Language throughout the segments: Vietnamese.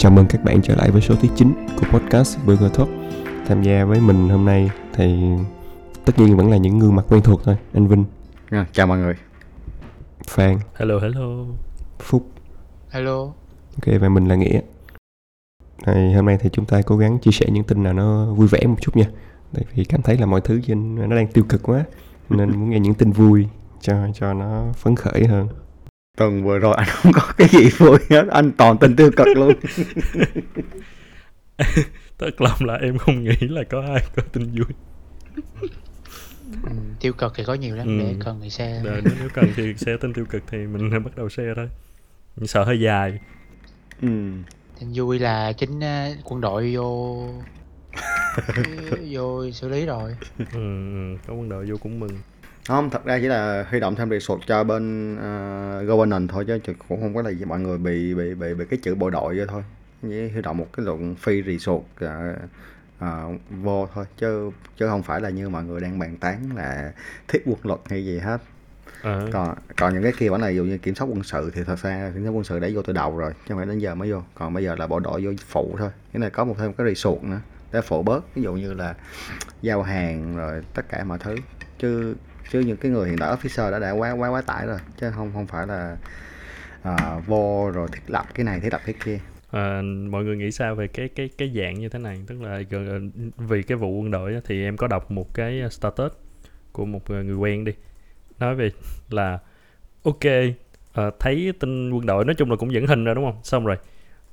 Chào mừng các bạn trở lại với số thứ 9 của podcast Burger Talk. Tham gia với mình hôm nay thì tất nhiên vẫn là những gương mặt quen thuộc thôi Anh Vinh, À, chào mọi người. Phan, Hello hello. Phúc. Hello. Ok và mình là Nghĩa. Thì Hôm nay thì chúng ta cố gắng chia sẻ những tin nào nó vui vẻ một chút nha. Tại vì cảm thấy là mọi thứ trên nó đang tiêu cực quá Nên muốn nghe những tin vui cho cho nó phấn khởi hơn Tuần vừa rồi anh không có cái gì vui hết, anh toàn tin tiêu cực luôn. Tất lòng là em không nghĩ là có ai có tin vui. Ừ, tiêu cực thì có nhiều lắm Ừ. để cần thì xe Rồi, nếu nếu cần thì sẽ tin tiêu cực thì mình bắt đầu share thôi. Nhưng sợ hơi dài. ừ. tin vui là chính ờ, quân đội vô vô xử lý rồi Ừ, ừ, có quân đội vô cũng mừng. Không, thật ra chỉ là huy động thêm resource cho bên uh, governance thôi chứ cũng không có là gì mọi người bị bị bị bị cái chữ bộ đội vậy thôi. Chỉ huy động một cái lượng free resource uh, uh, vô thôi. Chứ chứ không phải là như mọi người đang bàn tán là thiết quân luật hay gì hết. À, còn còn những cái kia vẫn là ví dụ như kiểm soát quân sự thì thật ra kiểm soát quân sự đã vô từ đầu rồi chứ không phải đến giờ mới vô. Còn bây giờ là bộ đội vô phụ thôi. Cái này có một thêm cái resource nữa để phụ bớt. Ví dụ như là giao hàng rồi tất cả mọi thứ. Chứ chứ những cái người hiện tại officer đã đã quá quá quá tải rồi. Chứ không không phải là à, vô rồi thiết lập cái này thiết lập cái kia. À, mọi người nghĩ sao về cái cái cái dạng như thế này? Tức là ờ, ờ, vì cái vụ quân đội thì em có đọc một cái ờ, status của một người quen đi. Nói về là ok ờ, thấy tin quân đội nói chung là cũng dẫn hình rồi đúng không? Xong rồi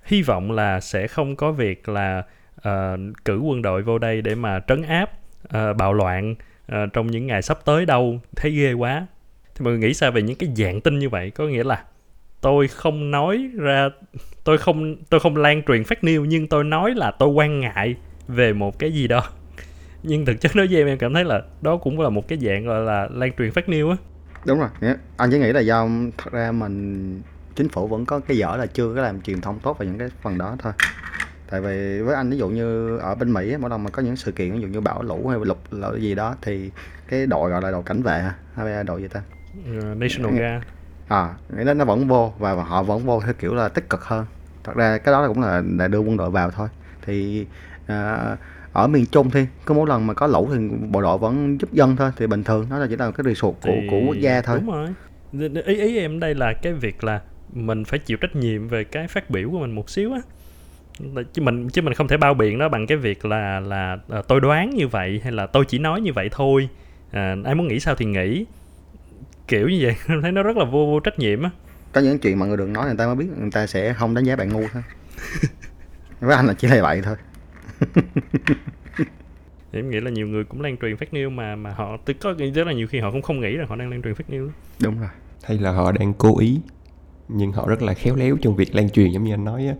hy vọng là sẽ không có việc là ờ, cử quân đội vô đây để mà trấn áp ờ, bạo loạn Ờ, trong những ngày sắp tới đâu, thấy ghê quá. Thì mọi người nghĩ sao về những cái dạng tin như vậy? Có nghĩa là tôi không nói ra, tôi không tôi không lan truyền phát news, nhưng tôi nói là tôi quan ngại về một cái gì đó. Nhưng thực chất đối với em em cảm thấy là đó cũng là một cái dạng gọi là lan truyền phát news á. Đúng rồi. Anh chỉ nghĩ là do thật ra mình, chính phủ vẫn có cái dở là chưa có làm truyền thông tốt về những cái phần đó thôi tại vì với anh ví dụ như ở bên Mỹ mỗi lần mà có những sự kiện ví dụ như bão lũ hay lụt lụt gì đó thì cái đội gọi là đội cảnh vệ hay đội gì ta? Ờ, National Guard. À nghĩa là nó vẫn vô và họ vẫn vô theo kiểu là tích cực hơn. Thật ra cái đó cũng là, là đưa quân đội vào thôi. Thì à, ở miền Trung thì cứ mỗi lần mà có lũ thì bộ đội vẫn giúp dân thôi thì bình thường nó là chỉ là cái resource của, thì của quốc gia thôi. đúng rồi. Ý ý em đây là cái việc là mình phải chịu trách nhiệm về cái phát biểu của mình một xíu á chứ mình chứ mình không thể bao biện nó bằng cái việc là là à, tôi đoán như vậy hay là tôi chỉ nói như vậy thôi. À, ai muốn nghĩ sao thì nghĩ. Kiểu như vậy em thấy nó rất là vô vô trách nhiệm á. Có những chuyện mọi người đừng nói người ta mới biết người ta sẽ không đánh giá bạn ngu thôi. Với anh là chỉ là vậy thôi. Em nghĩ là nhiều người cũng lan truyền fake news mà mà họ tức có rất là nhiều khi họ cũng không nghĩ rằng họ đang lan truyền fake news. Đúng rồi. Hay là họ đang cố ý Nhưng họ rất là khéo léo trong việc lan truyền giống như anh nói á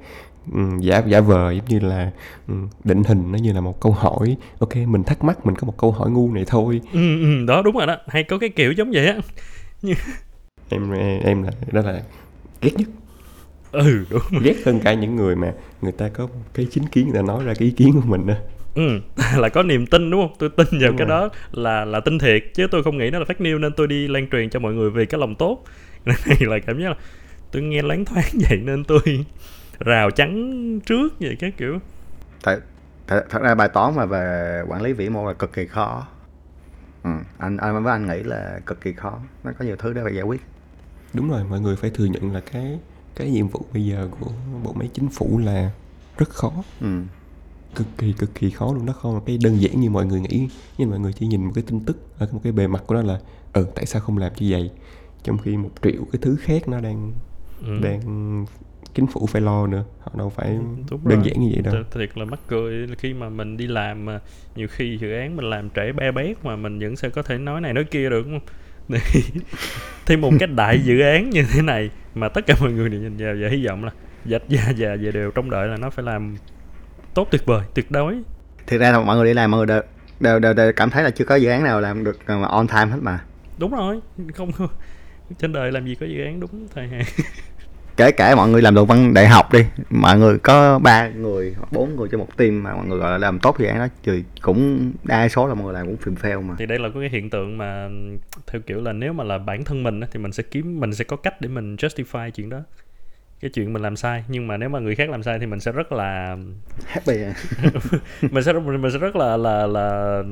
ừ, giả giả vờ giống như là ừ, định hình nó như là một câu hỏi. Ok mình thắc mắc mình có một câu hỏi ngu này thôi. Ừ, ừ, đó đúng rồi đó. Hay có cái kiểu giống vậy á. Em em là đó là ghét nhất. Ừ đúng ghét hơn cả những người mà người ta có cái chính kiến người ta nói ra cái ý kiến của mình đó Ừ, là có niềm tin đúng không? Tôi tin vào Đúng cái rồi. đó là là tin thiệt chứ tôi không nghĩ nó là fake news nên tôi đi lan truyền cho mọi người vì cái lòng tốt. Này là cảm giác là tôi nghe loáng thoáng vậy nên tôi rào chắn trước vậy các kiểu. tại thật, thật ra bài toán mà về quản lý vĩ mô là cực kỳ khó ừ. anh anh với anh nghĩ là cực kỳ khó nó có nhiều thứ để phải giải quyết đúng rồi mọi người phải thừa nhận là cái cái nhiệm vụ bây giờ của bộ máy chính phủ là rất khó ừ. cực kỳ cực kỳ khó luôn nó không là cái đơn giản như mọi người nghĩ nhưng mọi người chỉ nhìn một cái tin tức ở một cái bề mặt của nó là ừ tại sao không làm như vậy trong khi một triệu cái thứ khác nó đang Ừ. đang chính phủ phải lo nữa họ đâu phải Đúng đơn rồi. giản như vậy đâu Th- thiệt là mắc cười là khi mà mình đi làm mà nhiều khi dự án mình làm trễ be bét mà mình vẫn sẽ có thể nói này nói kia được đúng không? Thì, một cái đại dự án như thế này mà tất cả mọi người đều nhìn vào và hy vọng là dạch da và về đều trông đợi là nó phải làm tốt tuyệt vời tuyệt đối thực ra là mọi người đi làm mọi người đều, đều, đều, đều cảm thấy là chưa có dự án nào làm được ờ, on time hết mà đúng rồi không trên đời làm gì có dự án đúng thời hạn kể cả mọi người làm luận văn đại học đi mọi người có ba người hoặc bốn người cho một team mà mọi người gọi là làm tốt dự án đó thì cũng đa số là mọi người làm cũng phim fail mà. Thì đây là có cái hiện tượng mà theo kiểu là nếu mà là bản thân mình thì mình sẽ kiếm mình sẽ có cách để mình justify chuyện đó cái chuyện mình làm sai. Nhưng mà nếu mà người khác làm sai thì mình sẽ rất là happy à. mình sẽ mình sẽ rất là là là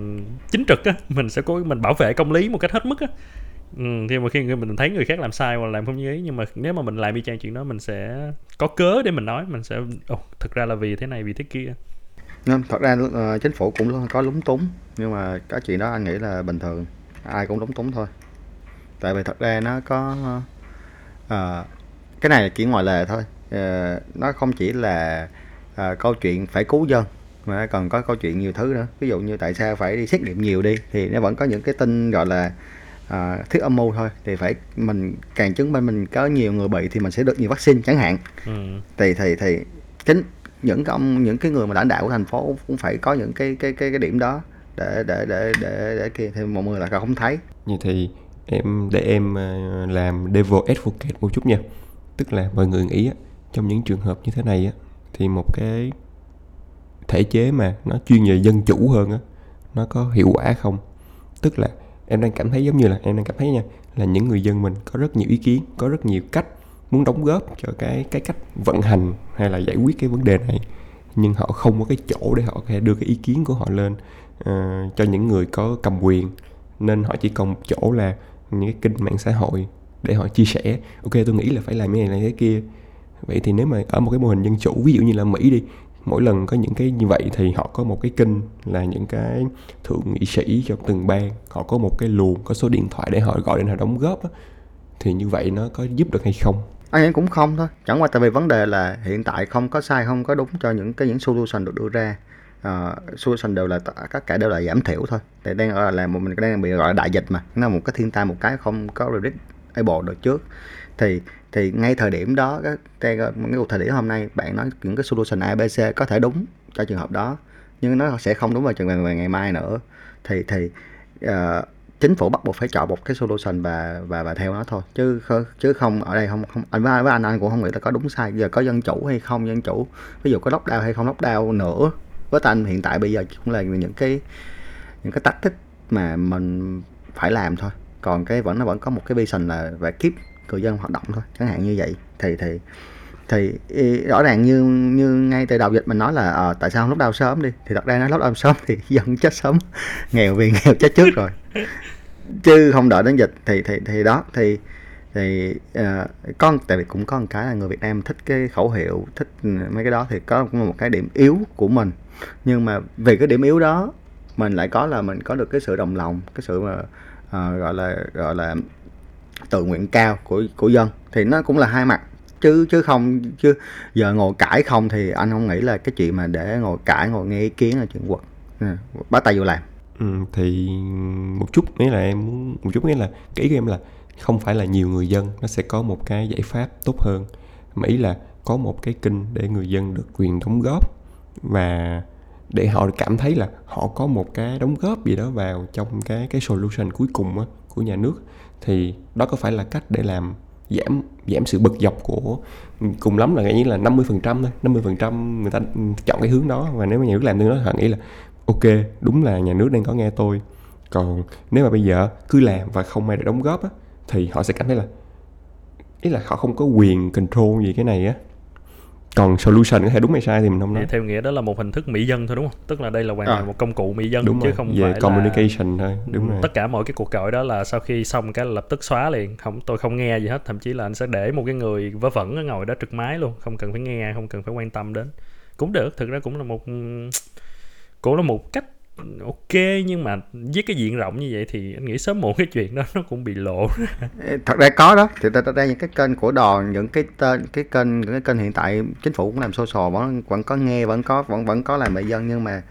chính trực á. Mình sẽ cố mình bảo vệ công lý một cách hết mức á ừ, thì mà khi người mình thấy người khác làm sai hoặc làm không như ý nhưng mà nếu mà mình làm y chang chuyện đó mình sẽ có cớ để mình nói mình sẽ oh, thực ra là vì thế này vì thế kia. Nên thật ra uh, chính phủ cũng có lúng túng nhưng mà cái chuyện đó anh nghĩ là bình thường ai cũng lúng túng thôi. Tại vì thật ra nó có uh, cái này là chỉ ngoại lệ thôi. Uh, nó không chỉ là uh, câu chuyện phải cứu dân mà còn có câu chuyện nhiều thứ nữa. Ví dụ như tại sao phải đi xét nghiệm nhiều đi thì nó vẫn có những cái tin gọi là à, thuyết âm mưu thôi. Thì phải mình càng chứng minh mình có nhiều người bị thì mình sẽ được nhiều vaccine chẳng hạn. Ừ. thì thì thì chính những cái ông những cái người mà lãnh đạo của thành phố cũng phải có những cái cái cái cái điểm đó để để để để để kia. Thì mọi người là không thấy. Vậy thì em để em ờ, làm devil advocate một chút nha. Tức là mọi người nghĩ á, trong những trường hợp như thế này á Thì một cái thể chế mà nó chuyên về dân chủ hơn á Nó có hiệu quả không? Tức là em đang cảm thấy giống như là em đang cảm thấy nha Là những người dân mình có rất nhiều ý kiến Có rất nhiều cách muốn đóng góp cho cái cái cách vận hành hay là giải quyết cái vấn đề này. Nhưng họ không có cái chỗ để họ có thể đưa cái ý kiến của họ lên uh, cho những người có cầm quyền. Nên họ chỉ còn một chỗ là những cái kênh mạng xã hội để họ chia sẻ. Ok tôi nghĩ là phải làm cái này là cái kia. Vậy thì nếu mà ở một cái mô hình dân chủ ví dụ như là mỹ đi mỗi lần có những cái như vậy thì họ có một cái kênh là những cái thượng nghị sĩ trong từng bang họ có một cái luồng có số điện thoại để họ gọi điện họ đóng góp á. thì như vậy nó có giúp được hay không? Ờ, Anh nghĩ cũng không thôi. Chẳng qua tại vì vấn đề là hiện tại không có sai không có đúng cho những cái những solution được đưa ra. Uh, solution đều là tất- cả đều là giảm thiểu thôi. Tại đang gọi là một mình đang bị gọi là đại dịch mà. Nó là một cái thiên tai một cái không có predictable được trước. Thì thì ngay thời điểm đó cái cái cái cuộc thời điểm hôm nay bạn nói những cái solution ABC có thể đúng cho trường hợp đó nhưng nó sẽ không đúng vào trường hợp ngày ngày mai nữa. Thì thì uh, chính phủ bắt buộc phải chọn một cái solution và và và theo nó thôi. Chứ chứ không ở đây không không anh với, với anh anh cũng không nghĩ là có đúng sai. Giờ có dân chủ hay không dân chủ ví dụ có lockdown hay không lockdown nữa với anh hiện tại bây giờ cũng là những cái những cái tactic mà mình phải làm thôi. Còn cái vẫn nó vẫn có một cái vision là phải keep cư dân hoạt động thôi chẳng hạn như vậy. Thì thì thì ý, rõ ràng như như ngay từ đầu dịch mình nói là à, tại sao không lúc đau sớm đi? Thì thật ra nó lúc đau sớm thì dân chết sớm. Nghèo vì nghèo chết trước rồi. Chứ không đợi đến dịch thì thì thì đó thì thì ờ, uh, con tại vì cũng có một cái là người Việt Nam thích cái khẩu hiệu thích mấy cái đó thì có cũng một cái điểm yếu của mình. Nhưng mà vì cái điểm yếu đó mình lại có là mình có được cái sự đồng lòng cái sự mà uh, gọi là gọi là tự nguyện cao của của dân thì nó cũng là hai mặt. Chứ chứ không chứ giờ ngồi cãi không thì anh không nghĩ là cái chuyện mà để ngồi cãi ngồi nghe ý kiến là chuyện quật. Ừ, bắt tay vô làm. Ừ, thì một chút nghĩa là em muốn một chút nghĩa là cái ý của em là không phải là nhiều người dân nó sẽ có một cái giải pháp tốt hơn mà ý là có một cái kênh để người dân được quyền đóng góp và để họ cảm thấy là họ có một cái đóng góp gì đó vào trong cái cái solution cuối cùng á, của nhà nước thì đó có phải là cách để làm giảm giảm sự bực dọc của cùng lắm là nghĩ là 50% thôi 50% người ta chọn cái hướng đó. Và nếu mà nhà nước làm tương đó họ nghĩ là, ok, đúng là nhà nước đang có nghe tôi. Còn nếu mà bây giờ cứ làm và không ai được đóng góp á, thì họ sẽ cảm thấy là, ý là họ không có quyền control gì cái này á còn solution có thể đúng hay sai thì mình không nói theo nghĩa đó là một hình thức mỹ dân thôi đúng không? Tức là đây là hoàn toàn À. một công cụ mỹ dân đúng chứ rồi không về phải là communication thôi đúng rồi tất cả mọi cái cuộc gọi đó là sau khi xong cái là lập tức xóa liền không tôi không nghe gì hết thậm chí là anh sẽ để một cái người vớ vẩn ngồi đó trực máy luôn không cần phải nghe không cần phải quan tâm đến cũng được thực ra cũng là một cũng là một cách ok nhưng mà với cái diện rộng như vậy thì anh nghĩ sớm muộn cái chuyện đó nó cũng bị lộ. Thật ra có đó. Thì thật ra những cái kênh của đòn những cái tên cái kênh những cái kênh hiện tại chính phủ cũng làm social vẫn vẫn có nghe vẫn có vẫn vẫn có làm người dân nhưng mà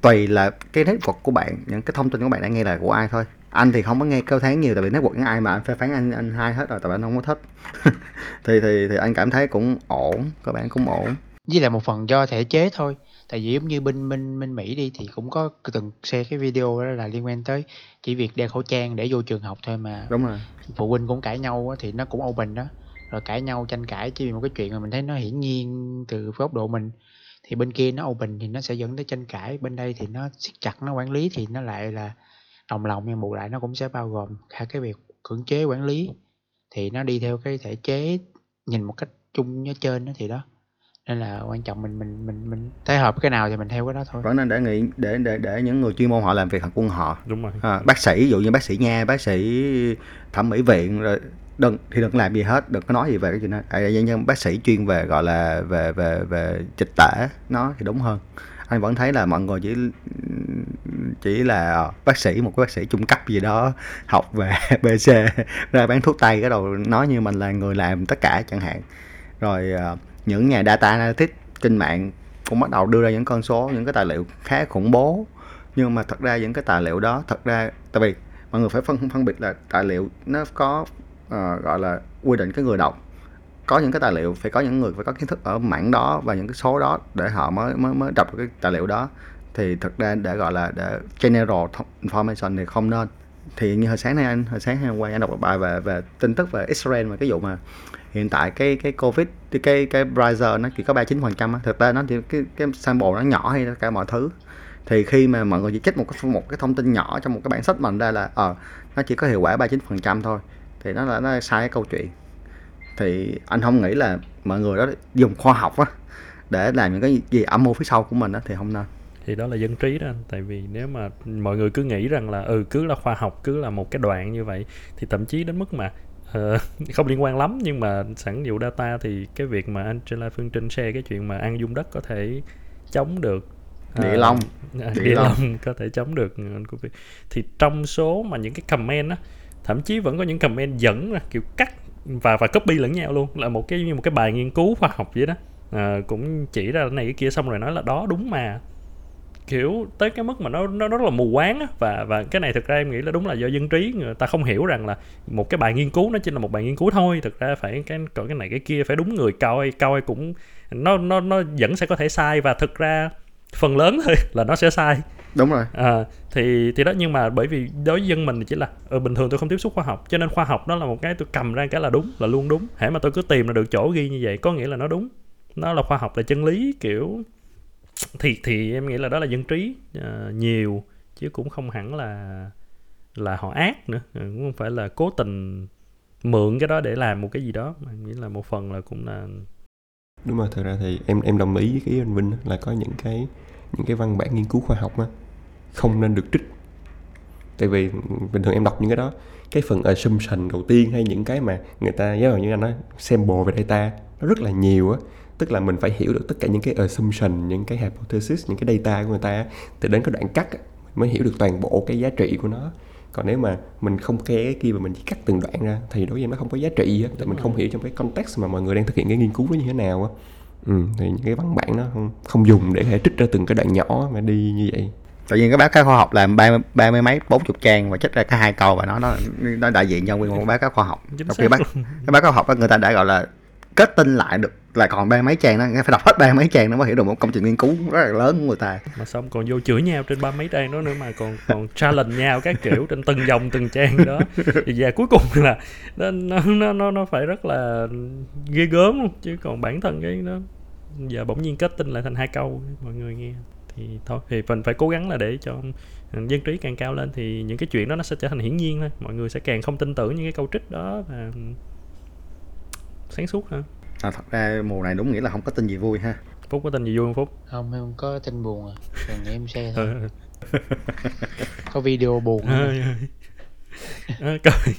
tùy là cái network của bạn những cái thông tin của bạn đang nghe là của ai thôi. Anh thì không có nghe kêu tháng nhiều tại vì network những ai mà anh phê phán anh anh hai hết rồi tại vì anh không có thích. Thì thì thì anh cảm thấy cũng ổn các bạn cũng ổn. Với lại một phần do thể chế thôi tại vì giống như bên bên bên Mỹ đi thì cũng có từng share cái video đó là liên quan tới chỉ việc đeo khẩu trang để vô trường học thôi mà đúng rồi. phụ huynh cũng cãi nhau á, thì nó cũng open đó. Rồi cãi nhau tranh cãi chỉ vì một cái chuyện mà mình thấy nó hiển nhiên từ góc độ mình. Thì bên kia nó open thì nó sẽ dẫn tới tranh cãi bên đây thì nó siết chặt nó quản lý thì nó lại là đồng lòng nhưng bù lại nó cũng sẽ bao gồm cả cái việc cưỡng chế quản lý. Thì nó đi theo cái thể chế nhìn một cách chung ở trên đó thì đó nên là quan trọng mình mình mình mình thấy hợp cái nào thì mình theo cái đó thôi. Vẫn nên để nghĩ để để để những người chuyên môn họ làm việc thật quân họ. Đúng rồi. À, bác sĩ ví dụ như bác sĩ nha bác sĩ thẩm mỹ viện rồi đừng thì đừng làm gì hết đừng có nói gì về cái chuyện đó. À, nhân bác sĩ chuyên về gọi là về về về dịch tễ nó thì đúng hơn. Anh vẫn thấy là mọi người chỉ chỉ là ờ, bác sĩ một cái bác sĩ trung cấp gì đó học về bc ra bán thuốc tây cái đầu nói như mình là người làm tất cả chẳng hạn. Rồi ờ, những nhà data analytics trên mạng cũng bắt đầu đưa ra những con số những cái tài liệu khá khủng bố. Nhưng mà thật ra những cái tài liệu đó thật ra tại vì mọi người phải phân phân biệt là tài liệu nó có uh, gọi là quy định cái người đọc. Có những cái tài liệu phải có những người phải có kiến thức ở mảng đó và những cái số đó để họ mới mới mới đọc cái tài liệu đó. Thì thực ra để gọi là để general information thì không nên. Thì như hồi sáng nay anh hồi sáng hôm qua anh đọc một bài về về tin tức về Israel và cái vụ mà hiện tại cái cái covid cái cái, cái nó chỉ có 39 phần trăm thực ra nó thì cái cái sample nó nhỏ hay cả mọi thứ. Thì khi mà mọi người chỉ trích một cái một cái thông tin nhỏ trong một cái bản sách mình ra là ờ à, nó chỉ có hiệu quả 39 phần trăm thôi. Thì nó là nó sai cái câu chuyện. Thì anh không nghĩ là mọi người đó dùng khoa học á để làm những cái gì âm mưu phía sau của mình á thì không nên. Thì đó là dân trí đó anh. Tại vì nếu mà mọi người cứ nghĩ rằng là ừ cứ là khoa học cứ là một cái đoạn như vậy thì thậm chí đến mức mà uh, không liên quan lắm nhưng mà sẵn dụ data thì cái việc mà Angela Phương Trinh share cái chuyện mà ăn dung đất có thể chống được địa long. à, địa, địa long. long có thể chống được thì trong số mà những cái comment á thậm chí vẫn có những comment dẫn ra kiểu cắt và và copy lẫn nhau luôn. Là một cái như một cái bài nghiên cứu khoa học vậy đó. À, cũng chỉ ra cái này cái kia xong rồi nói là đó đúng mà kiểu tới cái mức mà nó nó rất là mù quáng á. Và và cái này thực ra em nghĩ là đúng là do dân trí người ta không hiểu rằng là một cái bài nghiên cứu nó chỉ là một bài nghiên cứu thôi. Thực ra phải cái còn cái này cái kia phải đúng người coi coi cũng nó nó nó vẫn sẽ có thể sai và thực ra phần lớn thôi là nó sẽ sai. Đúng rồi. À, thì thì đó nhưng mà bởi vì đối với dân mình thì chỉ là ừ, bình thường tôi không tiếp xúc khoa học cho nên khoa học nó là một cái tôi cầm ra cái là đúng là luôn đúng. Hãy mà tôi cứ tìm ra được chỗ ghi như vậy có nghĩa là nó đúng. Nó là khoa học là chân lý kiểu thì thì em nghĩ là đó là dân trí uh, nhiều chứ cũng không hẳn là là họ ác nữa. Ừ, cũng không phải là cố tình mượn cái đó để làm một cái gì đó mà nghĩ là một phần là cũng là đúng rồi thật ra thì em em đồng ý với cái ý anh Vinh là có những cái những cái văn bản nghiên cứu khoa học á không nên được trích tại vì bình thường em đọc những cái đó cái phần assumption đầu tiên hay những cái mà người ta giống như anh nói sample về data nó rất là nhiều á. Tức là mình phải hiểu được tất cả những cái assumption những cái hypothesis những cái data của người ta từ đến cái đoạn cắt mới hiểu được toàn bộ cái giá trị của nó. Còn nếu mà mình không khe cái kia mà mình chỉ cắt từng đoạn ra thì đối với em nó không có giá trị á. Tại mình không hiểu trong cái context mà mọi người đang thực hiện cái nghiên cứu đó như thế nào á. Ừ, thì những cái văn bản nó không, không dùng để thể trích ra từng cái đoạn nhỏ mà đi như vậy tự nhiên cái báo cáo khoa học làm ba ba mươi mấy bốn chục trang và trích ra cái hai câu và nó nó nó đại diện cho nguyên một báo cáo khoa học. Trong khi bác cái báo cáo khoa học người ta đã gọi là kết tinh lại được là còn ba mấy trang đó phải đọc hết ba mấy trang nó mới hiểu được một công trình nghiên cứu rất là lớn của người ta. Mà xong còn vô chửi nhau trên ba mấy trang đó nữa mà còn còn challenge nhau các kiểu trên từng dòng từng trang đó. Thì và cuối cùng là nó nó nó nó phải rất là ghê gớm luôn chứ còn bản thân cái nó giờ bỗng nhiên kết tinh lại thành hai câu mọi người nghe thì thôi thì mình phải cố gắng là để cho dân trí càng cao lên thì những cái chuyện đó nó sẽ trở thành hiển nhiên thôi. Mọi người sẽ càng không tin tưởng những cái câu trích đó và sáng suốt hả à, thật ra mùa này đúng nghĩa là không có tin gì vui ha. Phúc có tin gì vui không phúc? Không em có tin buồn à. Còn em xe thôi. Ừ. có video buồn à, à, coi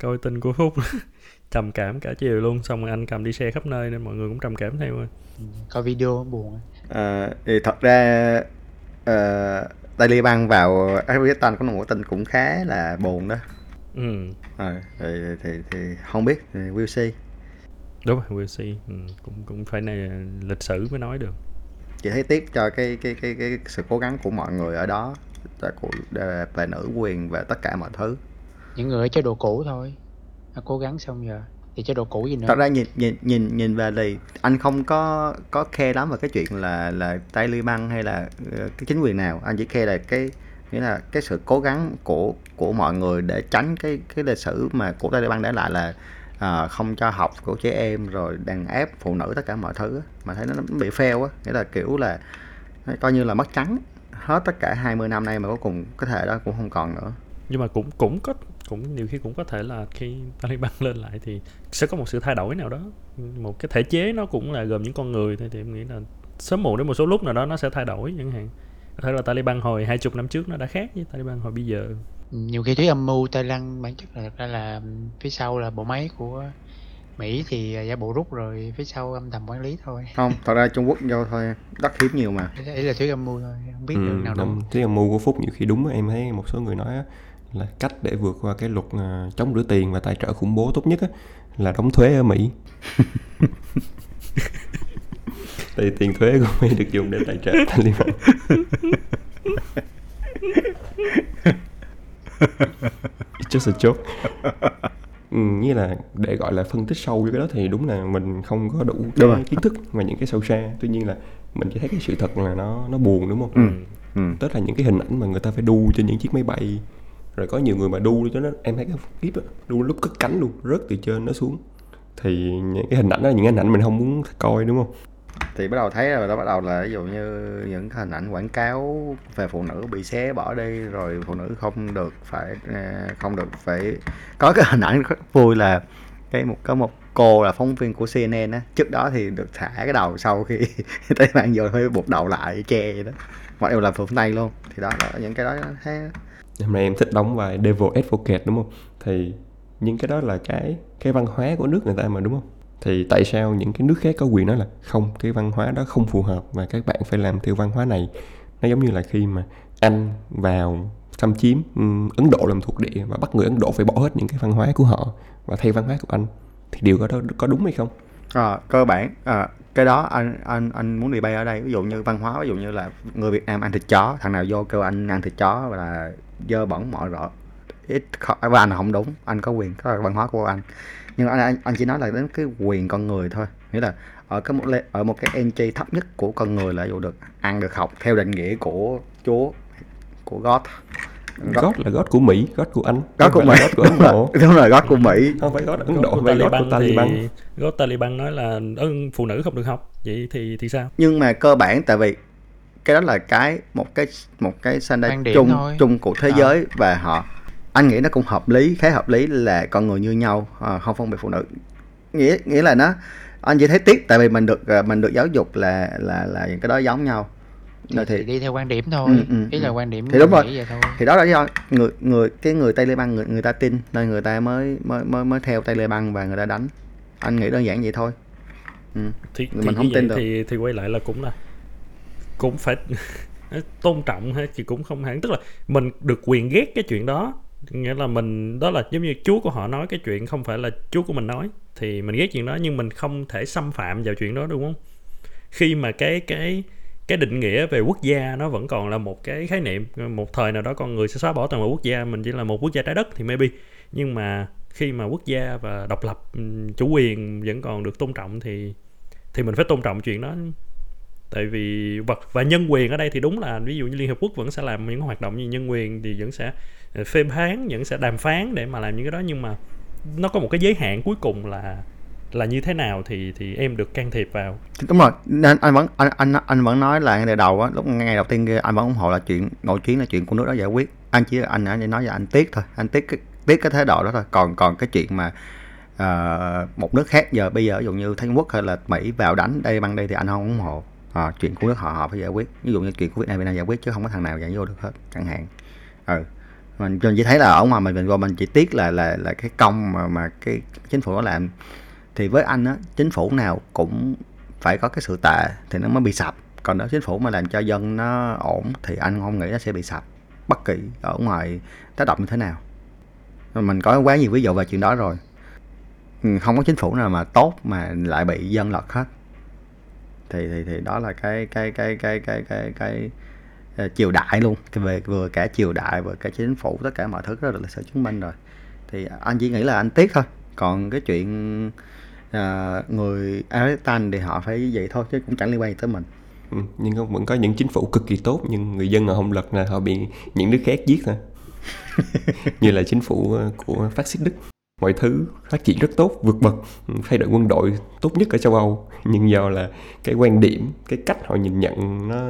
coi tin của phúc. Trầm cảm cả chiều luôn xong rồi anh cầm đi xe khắp nơi nên mọi người cũng trầm cảm theo rồi có video buồn à, thì thật ra uh, Taliban vào Afghanistan có một tin cũng khá là buồn đó. Ừ. à, thì, thì thì không biết thì we'll see. Đúng rồi we'll see. Ừ, cũng cũng phải này lịch sử mới nói được. Chị thấy tiếc cho cái cái cái cái sự cố gắng của mọi người ở đó của về nữ quyền và tất cả mọi thứ. Những người ở chế độ cũ thôi. Nó cố gắng xong giờ thì chế độ cũ gì nữa? Thật ra nhìn nhìn nhìn nhìn về thì anh không có có khe lắm về cái chuyện là là Taliban hay là ờ, cái chính quyền nào. Anh chỉ khe là cái nghĩa là cái sự cố gắng của của mọi người để tránh cái cái lịch sử mà của Taliban để lại là à, không cho học của trẻ em rồi đàn ép phụ nữ tất cả mọi thứ mà thấy nó bị fail á. Nghĩa là kiểu là coi như là mất trắng hết tất cả 20 năm nay mà cuối cùng cái thể đó cũng không còn nữa nhưng mà cũng cũng có cũng nhiều khi cũng có thể là khi Taliban lên lại thì sẽ có một sự thay đổi nào đó. Một cái thể chế nó cũng là gồm những con người thôi thì em nghĩ là sớm muộn đến một số lúc nào đó nó sẽ thay đổi chẳng hạn. Có thể là Taliban hồi hai chục năm trước nó đã khác với Taliban hồi bây giờ. Nhiều khi thuyết âm mưu Tây Lăng bản chất là thật ra là phía sau là bộ máy của Mỹ thì giả bộ rút rồi phía sau âm thầm quản lý thôi. Không thật ra Trung Quốc do thôi đất hiếm nhiều mà. Ý là thuyết âm mưu thôi không biết được Ừ, nào đúng. Thuyết âm mưu của Phúc nhiều khi đúng em thấy một số người nói á, là cách để vượt qua cái luật à, chống rửa tiền và tài trợ khủng bố tốt nhất á, là đóng thuế ở Mỹ. Thì tiền thuế của Mỹ được dùng để tài trợ Taliban. It's just a joke. Ừ, như là để gọi là phân tích sâu cho cái đó thì đúng là mình không có đủ Đúng cái kiến thức và những cái sâu xa tuy nhiên là mình chỉ thấy cái sự thật là nó nó buồn đúng không Ừ. ừ. tức là những cái hình ảnh mà người ta phải đu trên những chiếc máy bay rồi có nhiều người mà đu cho nó em thấy cái clip đó, đu lúc cất cánh luôn rớt từ trên nó xuống. Thì những cái hình ảnh đó là những hình ảnh mình không muốn coi đúng không? Thì bắt đầu thấy rồi đó bắt đầu là ví dụ như những hình ảnh quảng cáo về phụ nữ bị xé bỏ đi rồi phụ nữ không được phải à, không được phải có cái hình ảnh rất vui là cái một có một cô là phóng viên của CNN á trước đó thì được thả cái đầu sau khi tới bạn vô hơi buộc đầu lại che vậy đó. Mọi đều là phương Tây luôn. Thì đó là những cái đó thấy hôm nay em thích đóng vai devil advocate đúng không? Thì những cái đó là cái cái văn hóa của nước người ta mà đúng không? Thì tại sao những cái nước khác có quyền nói là không cái văn hóa đó không phù hợp và các bạn phải làm theo văn hóa này? Nó giống như là khi mà anh vào xâm chiếm ừ, Ấn Độ làm thuộc địa và bắt người Ấn Độ phải bỏ hết những cái văn hóa của họ và theo văn hóa của anh. Thì điều đó có đúng hay không? À, cơ bản à, cái đó anh anh anh muốn đi bay ở đây. Ví dụ như văn hóa ví dụ như là người Việt Nam ăn thịt chó thằng nào vô kêu anh ăn thịt chó là dơ bẩn mọi rõ ít và anh là không đúng anh có quyền có văn hóa của anh. Nhưng mà anh, anh anh chỉ nói là đến cái quyền con người thôi. Nghĩa là ở cái một ở một cái entry thấp nhất của con người là dụ được ăn được học theo định nghĩa của Chúa của God. God là God của Mỹ God của Anh God không của Mỹ. Là God của Ấn Độ. Đúng rồi God của Mỹ. Không phải God Ấn Độ phải God của Taliban. thì gốc Taliban nói là ừ, phụ nữ không được học. Vậy thì thì sao? Nhưng mà cơ bản tại vì cái đó là cái một cái một cái standard chung thôi. chung của thế Ờ. giới và họ anh nghĩ nó cũng hợp lý khá hợp lý là con người như nhau ờ, không phân biệt phụ nữ nghĩa nghĩa là nó anh chỉ thấy tiếc tại vì mình được ờ, mình được giáo dục là là là những cái đó giống nhau thì, Rồi thì thì đi theo quan điểm thôi Ừ, ừ, ý là ừ. quan điểm Thì đúng rồi. nghĩ vậy thôi thì đó là do người người cái người Taliban người người ta tin nên người ta mới mới mới mới theo Taliban và người ta đánh anh nghĩ đơn giản vậy thôi ừ. thì, Mình thì không tin được. thì thì quay lại là cũng là cũng phải tôn trọng hay thì cũng không hẳn. Tức là mình được quyền ghét cái chuyện đó, nghĩa là mình, đó là giống như chúa của họ nói cái chuyện, không phải là chúa của mình nói, thì mình ghét chuyện đó, nhưng mình không thể xâm phạm vào chuyện đó, đúng không? Khi mà cái cái cái định nghĩa về quốc gia nó vẫn còn là một cái khái niệm, một thời nào đó con người sẽ xóa bỏ toàn bộ quốc gia, mình chỉ là một quốc gia trái đất thì maybe. Nhưng mà khi mà quốc gia và độc lập chủ quyền vẫn còn được tôn trọng thì thì mình phải tôn trọng chuyện đó tại vì và, và nhân quyền ở đây thì đúng là ví dụ như liên hợp quốc vẫn sẽ làm những hoạt động như nhân quyền thì vẫn sẽ ờ, phê phán vẫn sẽ đàm phán để mà làm những cái đó. Nhưng mà nó có một cái giới hạn cuối cùng là là như thế nào thì thì em được can thiệp vào. Đúng rồi. Nên anh vẫn anh anh anh vẫn nói là ngày đầu á lúc ngày đầu tiên anh vẫn ủng hộ là chuyện nội chiến là chuyện của nước đó giải quyết. Anh chỉ anh anh nói là anh tiếc thôi. Anh tiếc cái tiếc cái thái độ đó thôi. Còn còn cái chuyện mà uh, một nước khác giờ bây giờ ví dụ như thanh Quốc hay là Mỹ vào đánh đây băng đây thì anh không ủng hộ à, chuyện của nước họ họ phải giải quyết. Ví dụ như chuyện của Việt Nam Việt Nam giải quyết chứ không có thằng nào giải vô được hết chẳng hạn. Ừ. Mình mình chỉ thấy là ở ngoài mình mình vô mình chỉ tiếc là là là cái công mà mà cái chính phủ nó làm. Thì với anh á chính phủ nào cũng phải có cái sự tệ thì nó mới bị sập. Còn nếu chính phủ mà làm cho dân nó ổn thì anh không nghĩ nó sẽ bị sập bất kỳ ở ngoài tác động như thế nào. Mình có quá nhiều ví dụ về chuyện đó rồi. Ừ, không có chính phủ nào mà tốt mà lại bị dân lật hết thì thì thì đó là cái cái cái cái cái cái cái, ờ, triều đại luôn. Cái về vừa cả triều đại vừa cả chính phủ tất cả mọi thứ đó là sự chứng minh rồi. Thì anh chỉ nghĩ là anh tiếc thôi. Còn cái chuyện à, người Afghanistan thì họ phải vậy thôi chứ cũng chẳng liên quan gì tới mình. Ừ, nhưng không vẫn có những chính phủ cực kỳ tốt nhưng người dân họ không lật là họ bị những nước khác giết thôi. Như là chính phủ ờ, của phát xít Đức mọi thứ phát triển rất tốt vượt bậc. Ừ, thay đổi quân đội tốt nhất ở châu Âu. Nhưng do là cái quan điểm cái cách họ nhìn nhận nó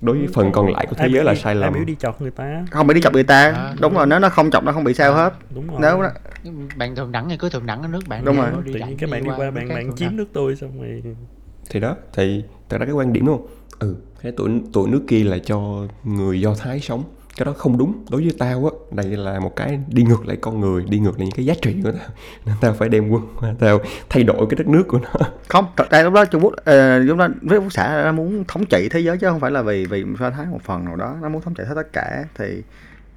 đối với phần còn lại của thế giới là đi- sai ai lầm biểu đi chọc người ta. Không bị đi chọc người ta. À, đúng rồi nếu nó không chọc nó không bị sao hết. đúng rồi. Nếu nó bạn thường đẳng thì cứ thường đẳng ở nước bạn Đúng đi, rồi. đi tự nhiên các bạn đi qua nước bạn bạn chiếm nước tôi xong rồi thì đó thì thật ra cái quan điểm đúng không? Ừ cái tụi tụi nước kia là cho người do thái sống cái đó không đúng. Đối với tao á đây là một cái đi ngược lại con người đi ngược lại những cái giá trị của tao. Nên tao phải đem quân tao thay đổi cái đất nước của nó. Không thật ra lúc đó Trung Quốc ờ, lúc đó với Quốc xã nó muốn thống trị thế giới chứ không phải là vì vì Do Thái một phần nào đó. Nó muốn thống trị hết tất cả thì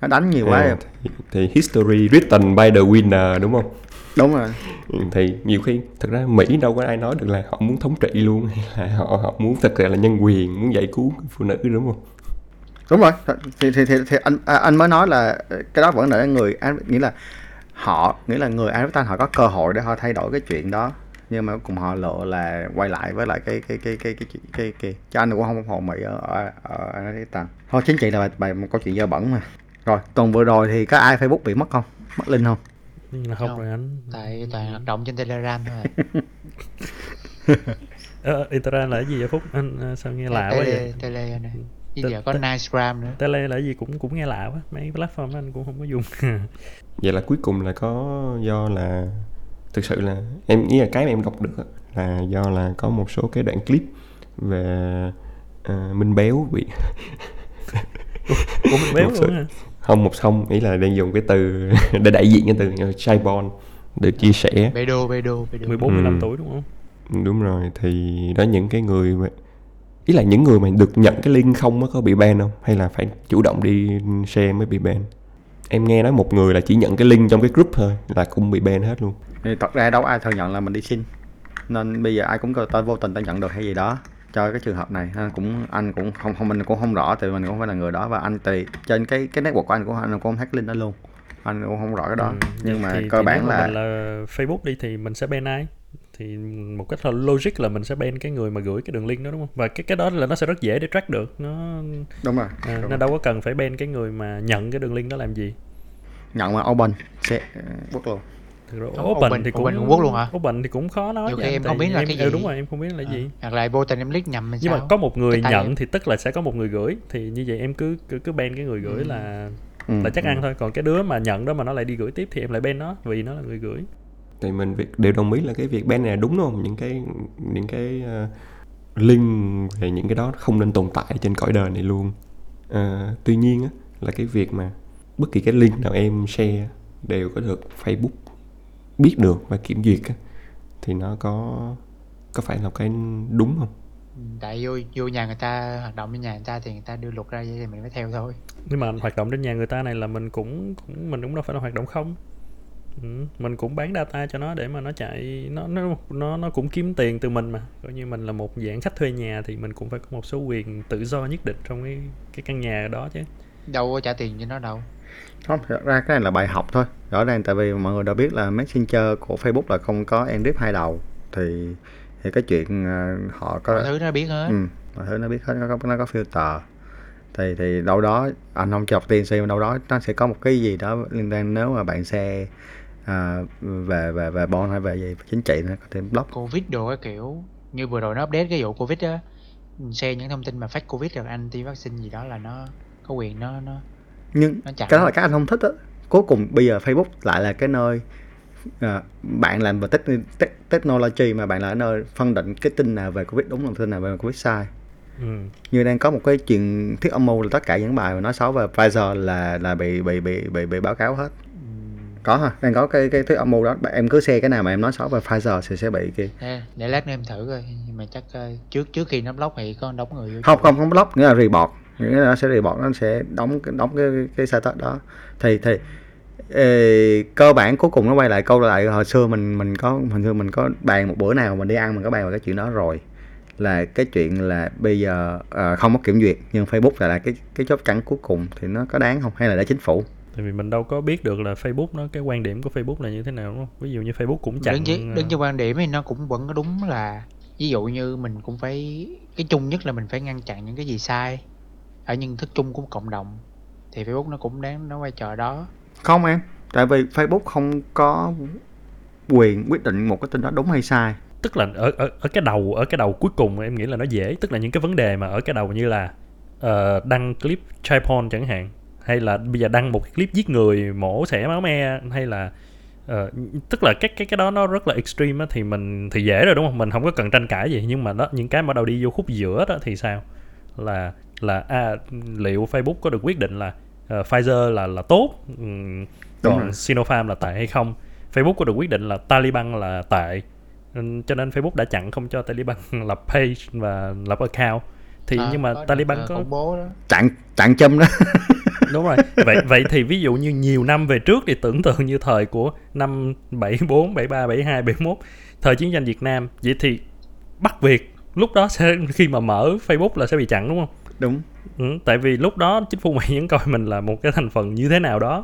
nó đánh nhiều quá À, thì, thì history written by the winner đúng không? Đúng rồi. Ừ, thì nhiều khi thật ra Mỹ đâu có ai nói được là họ muốn thống trị luôn hay là họ họ muốn thực sự là nhân quyền muốn giải cứu phụ nữ đúng không đúng rồi. Thì thì thì, thì anh à, anh mới nói là cái đó vẫn là người An- nghĩa là họ nghĩa là người Einstein họ có cơ hội để họ thay đổi cái chuyện đó. Nhưng mà cùng họ lựa là quay lại với lại cái cái cái cái cái cái, cái, cái, cho anh cũng không ủng hộ Mỹ ở ở, ở Einstein. Thôi chính trị là bài, bài một câu chuyện dơ bẩn mà. Rồi tuần vừa rồi thì có ai Facebook bị mất không? Mất link không? Không Không. rồi anh. Tại toàn hoạt động trên telegram thôi ờ, Instagram là cái gì vậy Phúc? Anh ờ, sao nghe lạ quá vậy? Tele này bây giờ có te- Nicegram nữa. Tele là cái gì cũng cũng nghe lạ quá. Mấy platform đó anh cũng không có dùng. Vậy là cuối cùng là có do là thực sự là em nghĩ là cái mà em đọc được á, là do là có một số cái đoạn clip về à, minh béo bị Ủa mình béo sự- luôn hả? không một xong ý là đang dùng cái từ để đại diện cái từ chai bon được chia sẻ. Bê đô bê đô bê đô 14 15 Ừ. tuổi đúng không? Đúng rồi thì đó những cái người mà ý là những người mà được nhận cái link không á có bị ban không? Hay là phải chủ động đi share mới bị ban? Em nghe nói một người là chỉ nhận cái link trong cái group thôi là cũng bị ban hết luôn. Thì thật ra đâu ai thừa nhận là mình đi xin. Nên bây giờ ai cũng có tên vô tình ta nhận được hay gì đó cho cái trường hợp này. Anh cũng anh cũng không không mình cũng không rõ tại mình cũng không phải là người đó. Và anh tùy trên cái cái network của anh cũng anh cũng không hack link đó luôn. Anh cũng không rõ cái đó. Ừ, nhưng mà thì, cơ thì bản là là Facebook đi thì mình sẽ ban ai thì một cách là logic là mình sẽ ban cái người mà gửi cái đường link đó đúng không và cái cái đó là nó sẽ rất dễ để track được nó đúng rồi à, đúng nó rồi. đâu có cần phải ban cái người mà nhận cái đường link đó làm gì nhận mà open sẽ quốc luôn Thực ra Open- open, thì cũng open Quốc luôn hả? Open thì cũng khó nói Nhiều khi em không biết là em, cái ừ, gì. đúng rồi em không biết là cái gì hoặc là vô tình em click nhầm nhưng sao mà có một người nhận em. thì tức là sẽ có một người gửi thì như vậy em cứ cứ cứ ban cái người gửi là ừ, là chắc ừ. ăn thôi còn cái đứa mà nhận đó mà nó lại đi gửi tiếp thì em lại ban nó vì nó là người gửi thì mình việc đều đồng ý là cái việc ban này là đúng đúng không? Những cái những cái ờ, link về những cái đó không nên tồn tại trên cõi đời này luôn. Ờ, tuy nhiên á là cái việc mà bất kỳ cái link nào em share đều có được Facebook biết được và kiểm duyệt á, thì nó có có phải là cái đúng không? Tại vô vô nhà người ta hoạt động bên nhà người ta thì người ta đưa luật ra vậy thì mình phải theo thôi. Nhưng mà hoạt động trên nhà người ta này là mình cũng, cũng mình cũng đâu phải là hoạt động không ừ, mình cũng bán data cho nó để mà nó chạy nó nó nó nó cũng kiếm tiền từ mình mà. Coi như mình là một dạng khách thuê nhà thì mình cũng phải có một số quyền tự do nhất định trong cái cái căn nhà đó chứ. Đâu có trả tiền cho nó đâu. Không thật ra cái này là bài học thôi. Rõ ràng tại vì mọi người đã biết là messenger của facebook là không có encrypt hai đầu. Thì thì cái chuyện ờ, họ có mọi thứ nó biết hết. Ừ, mọi thứ nó biết hết nó có, nó có filter. Thì thì đâu đó anh không chọc tiền mà đâu đó nó sẽ có một cái gì đó liên quan nếu mà bạn xe à, về về về bon hay về gì? Chính trị nó có thể block. Covid đồ cái kiểu như vừa rồi nó update cái vụ covid á share những thông tin mà fake covid rồi anti vaccine gì đó là nó có quyền nó nó nhưng nó cái đó là cái anh không thích á. Cuối cùng bây giờ Facebook lại là cái nơi à, bạn làm về tech, tech, technology mà bạn là cái nơi phân định cái tin nào về Covid đúng là tin nào về Covid sai. Ừ. như đang có một cái chuyện thuyết âm mưu là tất cả những bài mà nói xấu về Pfizer là là bị bị bị bị, bị báo cáo hết có ha đang có cái cái thuyết âm mưu đó. Em cứ share cái nào mà em nói xấu về Pfizer thì sẽ bị kia để, để lát nữa em thử coi. Nhưng mà chắc ờ, trước trước khi nó block thì có đóng người vô không không không block nghĩa là report. Nghĩa là nó sẽ report nó sẽ đóng cái- đóng cái cái status đó. Thì thì ê, cơ bản cuối cùng nó quay lại câu lại hồi xưa mình mình có hồi xưa mình có bàn một bữa nào mình đi ăn mình có bàn về cái chuyện đó rồi. Là cái chuyện là bây giờ ờ, không có kiểm duyệt nhưng Facebook lại là cái cái chốt cắn cuối cùng thì nó có đáng không? Hay là để chính phủ tại vì mình đâu có biết được là Facebook nó cái quan điểm của Facebook là như thế nào đúng không? Ví dụ như Facebook cũng chặn đứng với đứng với quan điểm thì nó cũng vẫn có đúng là ví dụ như mình cũng phải cái chung nhất là mình phải ngăn chặn những cái gì sai ở nhận thức chung của cộng đồng thì Facebook nó cũng đáng nó vai trò đó. Không em tại vì Facebook không có quyền quyết định một cái tin đó đúng hay sai. Tức là ở ở ở cái đầu ở cái đầu cuối cùng em nghĩ là nó dễ tức là những cái vấn đề mà ở cái đầu như là ờ, đăng clip child porn chẳng hạn hay là bây giờ đăng một cái clip giết người mổ xẻ máu me hay là ờ, tức là cái cái cái đó nó rất là extreme á, thì mình thì dễ rồi đúng không? Mình không có cần tranh cãi gì nhưng mà đó những cái mà đầu đi vô khúc giữa đó thì sao? Là là à, liệu Facebook có được quyết định là ờ, Pfizer là là tốt Đúng còn. Sinopharm là tệ hay không? Facebook có được quyết định là Taliban là tệ Ừ, cho nên Facebook đã chặn không cho Taliban lập page và lập account thì À, nhưng mà Taliban ờ, có công bố đó. Chặn chặn châm đó. Đúng rồi. Vậy vậy thì ví dụ như nhiều năm về trước thì tưởng tượng như thời của năm 74 73 72 71 thời chiến tranh Việt Nam. Vậy thì Bắc Việt lúc đó sẽ khi mà mở Facebook là sẽ bị chặn đúng không? Đúng. Ừ, tại vì lúc đó chính phủ Mỹ vẫn coi mình là một cái thành phần như thế nào đó.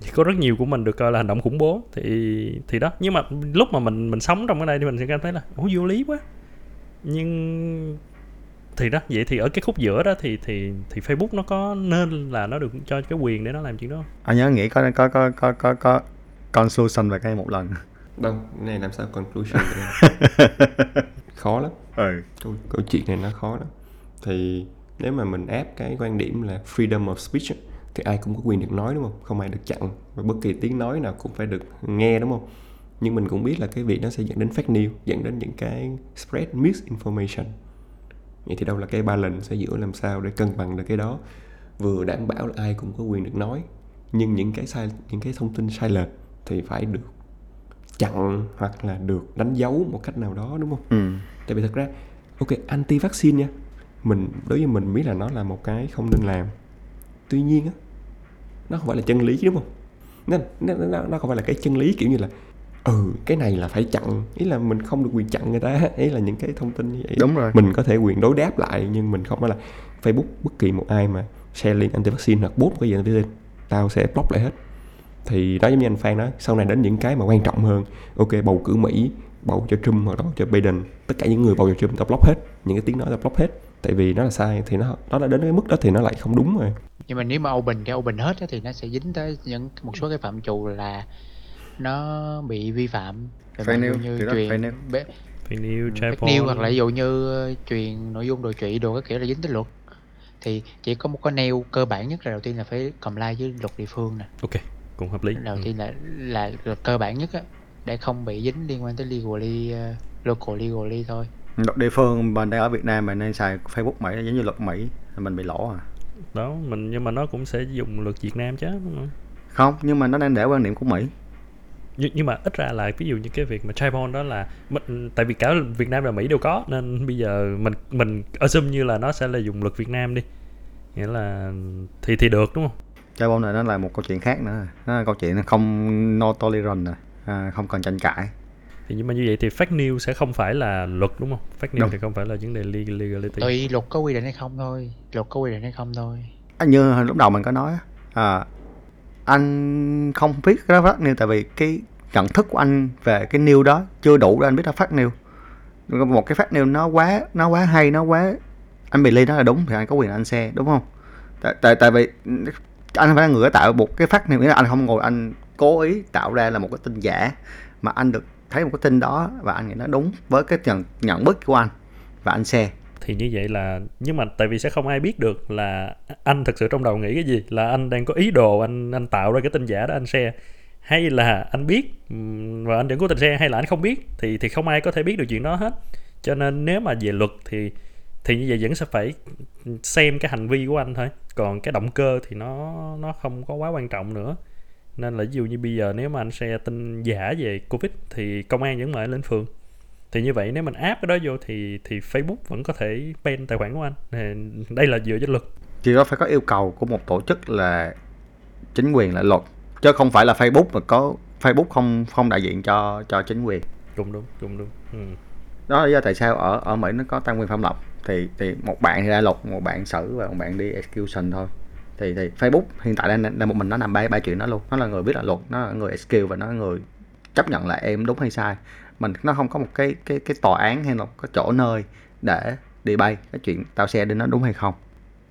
Thì có rất nhiều của mình được coi là hành động khủng bố. Thì thì đó. Nhưng mà lúc mà mình mình sống trong cái đây thì mình sẽ cảm thấy là ủa vô lý quá. Nhưng thì đó vậy thì ở cái khúc giữa đó thì thì thì Facebook nó có nên là nó được cho cái quyền để nó làm chuyện đó không? anh nhớ nghĩ có có có có có có conclusion về cái một lần. Đâu cái này làm sao conclusion được? Khó lắm. Ừ. Câu, câu chuyện này nó khó lắm. Thì nếu mà mình áp cái quan điểm là freedom of speech thì ai cũng có quyền được nói đúng không? Không ai được chặn. Và bất kỳ tiếng nói nào cũng phải được nghe đúng không? Nhưng mình cũng biết là cái việc nó sẽ dẫn đến fake news dẫn đến những cái spread misinformation vậy thì đâu là cái balance sẽ giữa làm sao để cân bằng được cái đó? Vừa đảm bảo là ai cũng có quyền được nói nhưng những cái sai những cái thông tin sai lệch thì phải được chặn hoặc là được đánh dấu một cách nào đó đúng không? Ừ. Tại vì thật ra ok anti vaccine nha. Mình đối với mình biết là nó là một cái không nên làm. Tuy nhiên á nó không phải là chân lý đúng không? Nó, nó, nó, nó không phải là cái chân lý kiểu như là ừ cái này là phải chặn. Ý là mình không được quyền chặn người ta. Ý là những cái thông tin như vậy. Đúng rồi. Mình có thể quyền đối đáp lại nhưng mình không phải là Facebook bất kỳ một ai mà share link anti vaccine hoặc bot cái gì anti vaccine tao sẽ block lại hết. Thì đó giống như anh Phan nói sau này đến những cái mà quan trọng hơn ok bầu cử Mỹ bầu cho Trump hoặc là bầu cho Biden tất cả những người bầu cho Trump tao block hết những cái tiếng nói tao block hết. Tại vì nó là sai thì nó nó đã đến cái mức đó thì nó lại không đúng rồi. Nhưng mà nếu mà open cái open hết á, thì nó sẽ dính tới những một số cái phạm trù là nó bị vi phạm. Fake news, dụ như thì đó là truyền fake news. bé- Fake news, fake child news hoặc là ví dụ như ờ, truyền nội dung đồi trụy đồ các kiểu là dính tới luật. Thì chỉ có một cái neo cơ bản nhất là đầu tiên là phải comply với luật địa phương nè. Ok cũng hợp lý. Đầu Ừ. tiên là là luật cơ bản nhất á để không bị dính liên quan tới legally uh, local legally thôi. Luật địa phương mình đang ở Việt Nam mình nên xài Facebook Mỹ giống như luật Mỹ thì mình bị lỗ à. Đó mình nhưng mà nó cũng sẽ dùng luật Việt Nam chứ không? không nhưng mà nó đang để quan điểm của Mỹ nhưng, nhưng mà ít ra là ví dụ như cái việc mà child porn đó là mình, tại vì cả Việt Nam và Mỹ đều có nên bây giờ mình mình assume như là nó sẽ là dùng luật Việt Nam đi. Nghĩa là thì thì được đúng không? Chơi bom này nó là một câu chuyện khác nữa. Nó là câu chuyện không no tolerance rồi à, không cần tranh cãi. Thì nhưng mà như vậy thì fake news sẽ không phải là luật đúng không? Fake news Đúng. thì không phải là vấn đề legal- legality. Tùy luật có quy định hay không thôi. Luật có quy định hay không thôi. À, như lúc đầu mình có nói á, à, anh không biết cái phát nêu tại vì cái nhận thức của anh về cái nêu đó chưa đủ để anh biết nó phát nêu một cái phát nêu nó quá nó quá hay nó quá anh bị ly nó là đúng thì anh có quyền anh xe đúng không? Tại tại, tại vì anh phải là người tạo một cái phát nêu nghĩa là anh không ngồi anh cố ý tạo ra là một cái tin giả mà anh được thấy một cái tin đó và anh nghĩ nó đúng với cái nhận nhận thức của anh và anh xe thì như vậy là, nhưng mà tại vì sẽ không ai biết được là anh thực sự trong đầu nghĩ cái gì, là anh đang có ý đồ anh anh tạo ra cái tin giả đó anh share. Hay là anh biết và anh vẫn cố tình share, hay là anh không biết, thì thì không ai có thể biết được chuyện đó hết. Cho nên nếu mà về luật thì thì như vậy vẫn sẽ phải xem cái hành vi của anh thôi. Còn cái động cơ thì nó nó không có quá quan trọng nữa. Nên là ví dụ như bây giờ nếu mà anh share tin giả về covid thì công an vẫn mời lên phường thì như vậy nếu mình áp cái đó vô thì thì Facebook vẫn có thể ban tài khoản của anh. Đây là dựa trên luật. Chỉ có phải có yêu cầu của một tổ chức là chính quyền là luật chứ không phải là Facebook mà có Facebook không không đại diện cho cho chính quyền? Đúng đúng đúng đúng. Ừ. đó là lý do tại sao ở ở Mỹ nó có tăng quyền pháp lập thì thì một bạn thì ra luật một bạn xử và một bạn đi execution thôi. Thì thì Facebook hiện tại đang đang một mình nó làm ba ba chuyện đó luôn. Nó là người viết là luật nó là người execute và nó là người chấp nhận là em đúng hay sai mình nó không có một cái cái cái tòa án hay là có chỗ nơi để đi bay cái chuyện tao xe đi nó đúng hay không.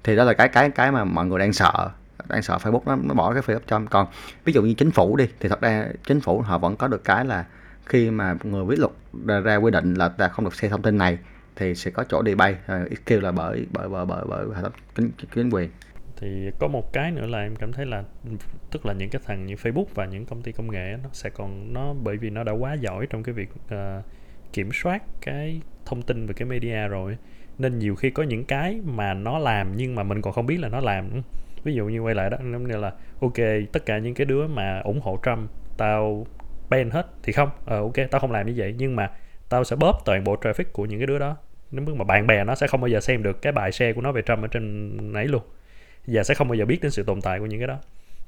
Thì đó là cái cái cái mà mọi người đang sợ đang sợ Facebook nó, nó bỏ cái free option còn ví dụ như chính phủ đi thì thật ra chính phủ họ vẫn có được cái là khi mà người viết luật ra, ra quy định là ta không được xe thông tin này thì sẽ có chỗ đi bay ít kêu là bởi bởi bởi bởi bởi hệ thống chính, chính quyền thì có một cái nữa là em cảm thấy là tức là những cái thằng như Facebook và những công ty công nghệ nó sẽ còn nó bởi vì nó đã quá giỏi trong cái việc uh, kiểm soát cái thông tin về cái media rồi nên nhiều khi có những cái mà nó làm nhưng mà mình còn không biết là nó làm. Ví dụ như quay lại đó giống như là ok tất cả những cái đứa mà ủng hộ Trump tao ban hết thì không ờ ok tao không làm như vậy nhưng mà tao sẽ bóp toàn bộ traffic của những cái đứa đó. Đến mức mà bạn bè nó sẽ không bao giờ xem được cái bài share của nó về Trump ở trên nấy luôn và sẽ không bao giờ biết đến sự tồn tại của những cái đó.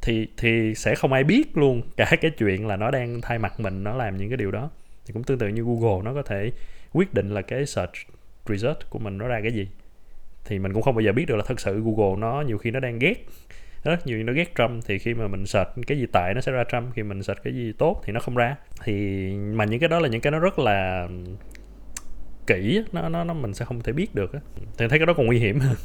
Thì thì sẽ không ai biết luôn cả cái chuyện là nó đang thay mặt mình, nó làm những cái điều đó. Thì cũng tương tự như Google, nó có thể quyết định là cái search result của mình nó ra cái gì. Thì mình cũng không bao giờ biết được là thật sự Google nó nhiều khi nó đang ghét. Rất nhiều nó ghét Trump thì khi mà mình search cái gì tệ nó sẽ ra Trump, khi mình search cái gì tốt thì nó không ra. Thì mà những cái đó là những cái nó rất là kỹ nó nó nó mình sẽ không thể biết được thì thấy cái đó còn nguy hiểm hơn.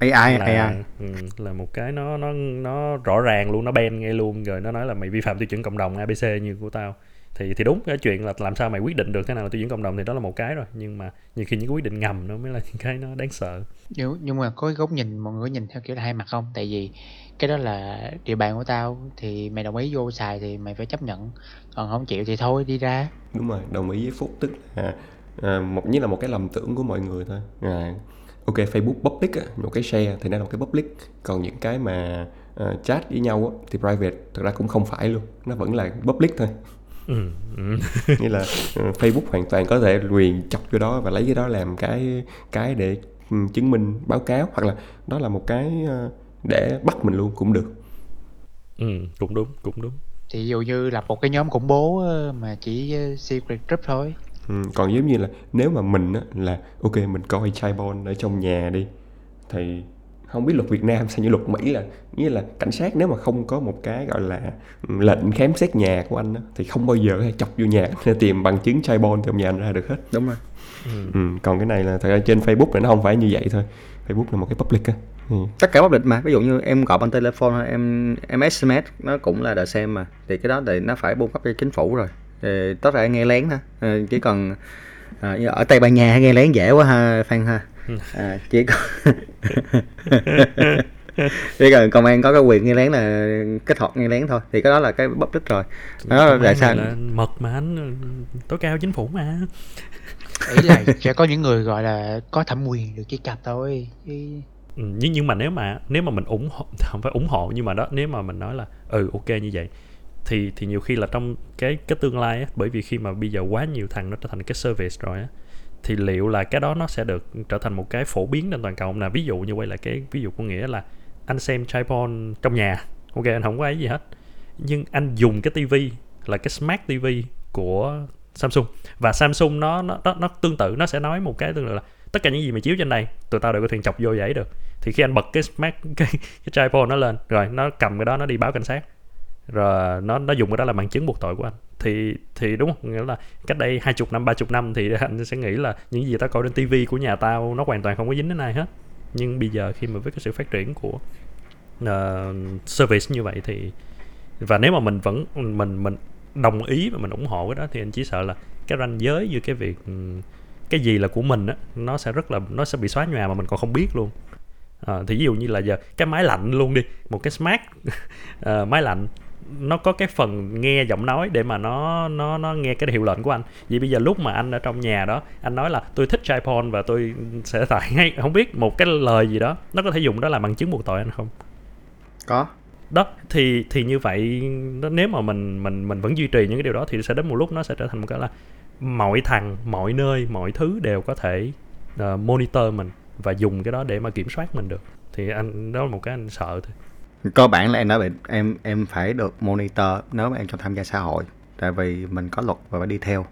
AI là, AI ừ, là một cái nó nó nó rõ ràng luôn nó ban ngay luôn rồi nó nói là mày vi phạm tiêu chuẩn cộng đồng ABC như của tao. Thì thì đúng cái chuyện là làm sao mày quyết định được thế nào là tiêu chuẩn cộng đồng thì đó là một cái rồi nhưng mà nhiều khi những cái quyết định ngầm nó mới là những cái nó đáng sợ. Nhưng nhưng mà có cái góc nhìn mọi người nhìn theo kiểu là hai mặt không? Tại vì cái đó là địa bàn của tao thì mày đồng ý vô xài thì mày phải chấp nhận. Còn không chịu thì thôi đi ra. Đúng rồi đồng ý với phúc tức là à, một nhất là một cái lầm tưởng của mọi người thôi. À, ok facebook public á, một cái share thì nó là một cái public. Còn những cái mà uh, chat với nhau á, thì private thực ra cũng không phải luôn. Nó vẫn là public thôi. Ừ, ừ. như là uh, Facebook hoàn toàn có thể quyền chọc vô đó và lấy cái đó làm cái cái để ừ, chứng minh báo cáo. Hoặc là đó là một cái uh, để bắt mình luôn cũng được. Ừ cũng đúng cũng đúng. Thì ví dụ như là một cái nhóm khủng bố ờ, mà chỉ ờ, secret group thôi ừ, còn giống như là nếu mà mình á, là ok mình coi chai bon ở trong nhà đi thì không biết luật Việt Nam sao như luật Mỹ là nghĩa là cảnh sát nếu mà không có một cái gọi là lệnh khám xét nhà của anh á, thì không bao giờ có thể chọc vô nhà để tìm bằng chứng chai bon trong nhà anh ra được hết. Đúng rồi. Ừ. ừ, còn cái này là thật ra trên Facebook này nó không phải như vậy thôi. Facebook là một cái public á. Ừ. tất cả public mà ví dụ như em gọi bằng telephone em em sms nó cũng là đợi xem mà. Thì cái đó thì nó phải cung cấp cho chính phủ rồi thì tất cả nghe lén thôi. Ờ, chỉ cần à, ở tây ban nha nghe lén dễ quá ha phan ha. À, chỉ có chỉ cần công an có cái quyền nghe lén là kích hoạt nghe lén thôi. Thì cái đó là cái public rồi. Đó tại sao? là mật mà anh tối cao chính phủ mà. Ý là sẽ có những người gọi là có thẩm quyền được truy cập thôi. Chứ Ừ, nhưng nhưng mà nếu mà nếu mà mình ủng hộ không phải ủng hộ nhưng mà đó nếu mà mình nói là ừ ok như vậy thì thì nhiều khi là trong cái cái tương lai á, bởi vì khi mà bây giờ quá nhiều thằng nó trở thành cái service rồi á thì liệu là cái đó nó sẽ được trở thành một cái phổ biến trên toàn cầu không? là ví dụ như quay lại cái ví dụ của nghĩa là anh xem tripod trong nhà ok anh không có ấy gì hết. Nhưng anh dùng cái tivi là cái smart TV của Samsung. Và Samsung nó nó nó, nó tương tự nó sẽ nói một cái tương tự là tất cả những gì mà chiếu trên đây tụi tao đều có thể chọc vô vậy được. Thì khi anh bật cái smart cái cái tripod nó lên rồi nó cầm cái đó nó đi báo cảnh sát rồi nó nó dùng cái đó là bằng chứng buộc tội của anh. Thì thì đúng không? Nghĩa là cách đây hai chục năm ba chục năm thì anh sẽ nghĩ là những gì tao coi trên tivi của nhà tao nó hoàn toàn không có dính đến ai hết. Nhưng bây giờ khi mà với cái sự phát triển của uh, service như vậy thì và nếu mà mình vẫn mình mình đồng ý và mình ủng hộ cái đó thì anh chỉ sợ là cái ranh giới giữa cái việc ừ, cái gì là của mình á nó sẽ rất là nó sẽ bị xóa nhòa mà mình còn không biết luôn. À, thì ví dụ như là giờ cái máy lạnh luôn đi một cái smart uh, máy lạnh nó có cái phần nghe giọng nói để mà nó nó nó nghe cái hiệu lệnh của anh. Vậy bây giờ lúc mà anh ở trong nhà đó anh nói là tôi thích tripod và tôi sẽ tải ngay không biết một cái lời gì đó nó có thể dùng đó làm bằng chứng buộc tội anh không? Có. Đó thì thì như vậy nó- nếu mà mình mình mình vẫn duy trì những cái điều đó thì sẽ đến một lúc nó sẽ trở thành một cái là mọi thằng mọi nơi mọi thứ đều có thể ờ, monitor mình và dùng cái đó để mà kiểm soát mình được. Thì anh đó là một cái anh sợ thôi cơ bản là em đã bị em em phải được monitor nếu mà em cho tham gia xã hội. Tại vì mình có luật và phải đi theo.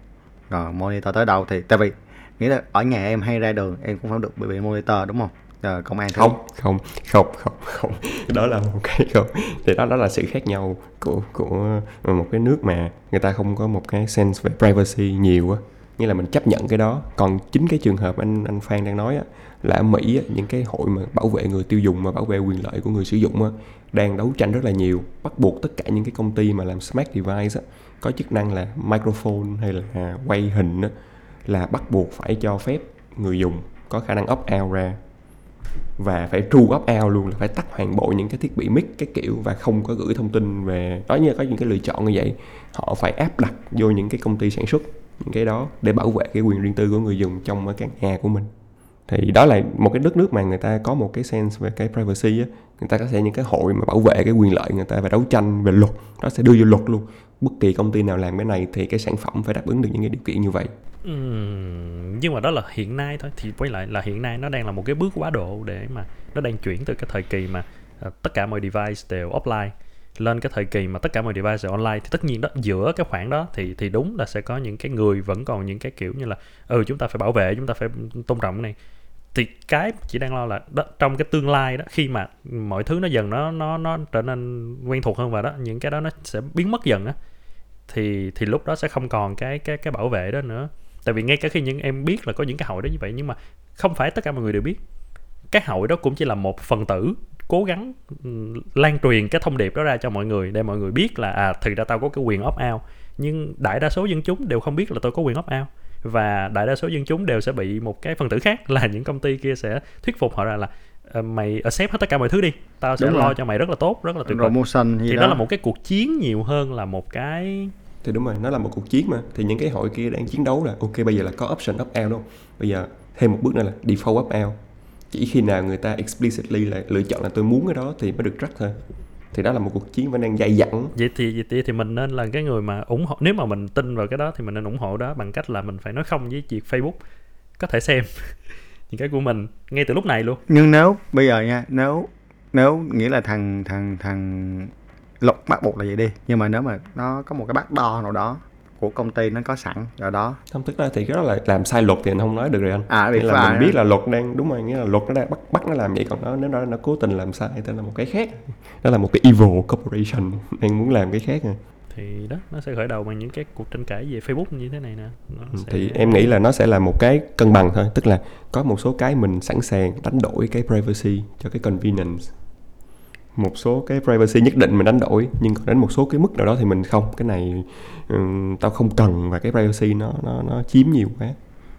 Rồi monitor tới đâu thì tại vì nghĩa là ở nhà em hay ra đường em cũng phải được bị, bị monitor đúng không? Rồi công an thì- không không không không không. Đó là một cái không. Thì đó đó là sự khác nhau của của một cái nước mà người ta không có một cái sense về privacy nhiều á. Nghĩa là mình chấp nhận cái đó. Còn chính cái trường hợp anh anh Phan đang nói á là ở Mỹ những cái hội mà bảo vệ người tiêu dùng mà bảo vệ quyền lợi của người sử dụng đang đấu tranh rất là nhiều, bắt buộc tất cả những cái công ty mà làm smart device có chức năng là microphone hay là quay hình là bắt buộc phải cho phép người dùng có khả năng opt out ra. Và phải true opt out luôn, là phải tắt hoàn bộ những cái thiết bị mic cái kiểu và không có gửi thông tin về đó như có những cái lựa chọn như vậy, họ phải áp đặt vô những cái công ty sản xuất, những cái đó để bảo vệ cái quyền riêng tư của người dùng trong cái nhà của mình thì đó là một cái đất nước mà người ta có một cái sense về cái privacy á. Người ta có sẽ những cái hội mà bảo vệ cái quyền lợi người ta và đấu tranh về luật nó sẽ đưa vô luật luôn. Bất kỳ công ty nào làm cái này thì cái sản phẩm phải đáp ứng được những cái điều kiện như vậy. Ừ, nhưng mà đó là hiện nay thôi. Thì quay lại là hiện nay nó đang là một cái bước quá độ để mà nó đang chuyển từ cái thời kỳ mà ờ, tất cả mọi device đều offline lên cái thời kỳ mà tất cả mọi device đều online. Thì tất nhiên đó giữa cái khoảng đó thì thì đúng là sẽ có những cái người vẫn còn những cái kiểu như là ừ chúng ta phải bảo vệ chúng ta phải tôn trọng cái này thì cái chỉ đang lo là đó, trong cái tương lai đó khi mà mọi thứ nó dần nó nó nó trở nên quen thuộc hơn và đó những cái đó nó sẽ biến mất dần á thì thì lúc đó sẽ không còn cái cái cái bảo vệ đó nữa. Tại vì ngay cả khi những em biết là có những cái hội đó như vậy nhưng mà không phải tất cả mọi người đều biết. Cái hội đó cũng chỉ là một phần tử cố gắng ừ, lan truyền cái thông điệp đó ra cho mọi người để mọi người biết là à thực ra tao có cái quyền opt out nhưng đại đa số dân chúng đều không biết là tôi có quyền opt out và đại đa số dân chúng đều sẽ bị một cái phần tử khác là những công ty kia sẽ thuyết phục họ ra là "Ờ, mày accept hết tất cả mọi thứ đi tao sẽ Đúng lo rồi. cho mày rất là tốt rất là tuyệt vời. Thì đó đó. là một cái cuộc chiến nhiều hơn là một cái thì đúng rồi nó là một cuộc chiến mà. Thì những cái hội kia đang chiến đấu là ok bây giờ là có option opt out đâu bây giờ thêm một bước nữa là default opt out. Chỉ khi nào người ta explicitly là lựa chọn là tôi muốn cái đó thì mới được track thôi thì đó là một cuộc chiến vẫn đang dai dẳng vậy thì vậy thì, thì mình nên là cái người mà ủng hộ nếu mà mình tin vào cái đó thì mình nên ủng hộ đó bằng cách là mình phải nói không với việc Facebook. Có thể xem những cái của mình ngay từ lúc này luôn. Nhưng nếu bây giờ nha nếu nếu nghĩa là thằng thằng thằng luật bắt buộc là vậy đi. Nhưng mà nếu mà nó có một cái bác đo nào đó của công ty nó có sẵn ở đó. Không tức là thì cái đó là làm sai luật thì anh không nói được rồi anh. À Nghĩa là phải mình biết là luật đang đúng rồi nghĩa là luật nó đang bắt bắt nó làm vậy còn nó nếu nó nó cố tình làm sai thì là một cái khác. Đó là một cái evil corporation đang muốn làm cái khác à. thì đó nó sẽ khởi đầu bằng những cái cuộc tranh cãi về Facebook như thế này nè. Nó Ừ, sẽ- thì em nghĩ là nó sẽ là một cái cân bằng thôi tức là có một số cái mình sẵn sàng đánh đổi cái privacy cho cái convenience một số cái privacy nhất định mình đánh đổi nhưng còn đến một số cái mức nào đó thì mình không. Cái này um, tao không cần và cái privacy nó nó nó chiếm nhiều quá.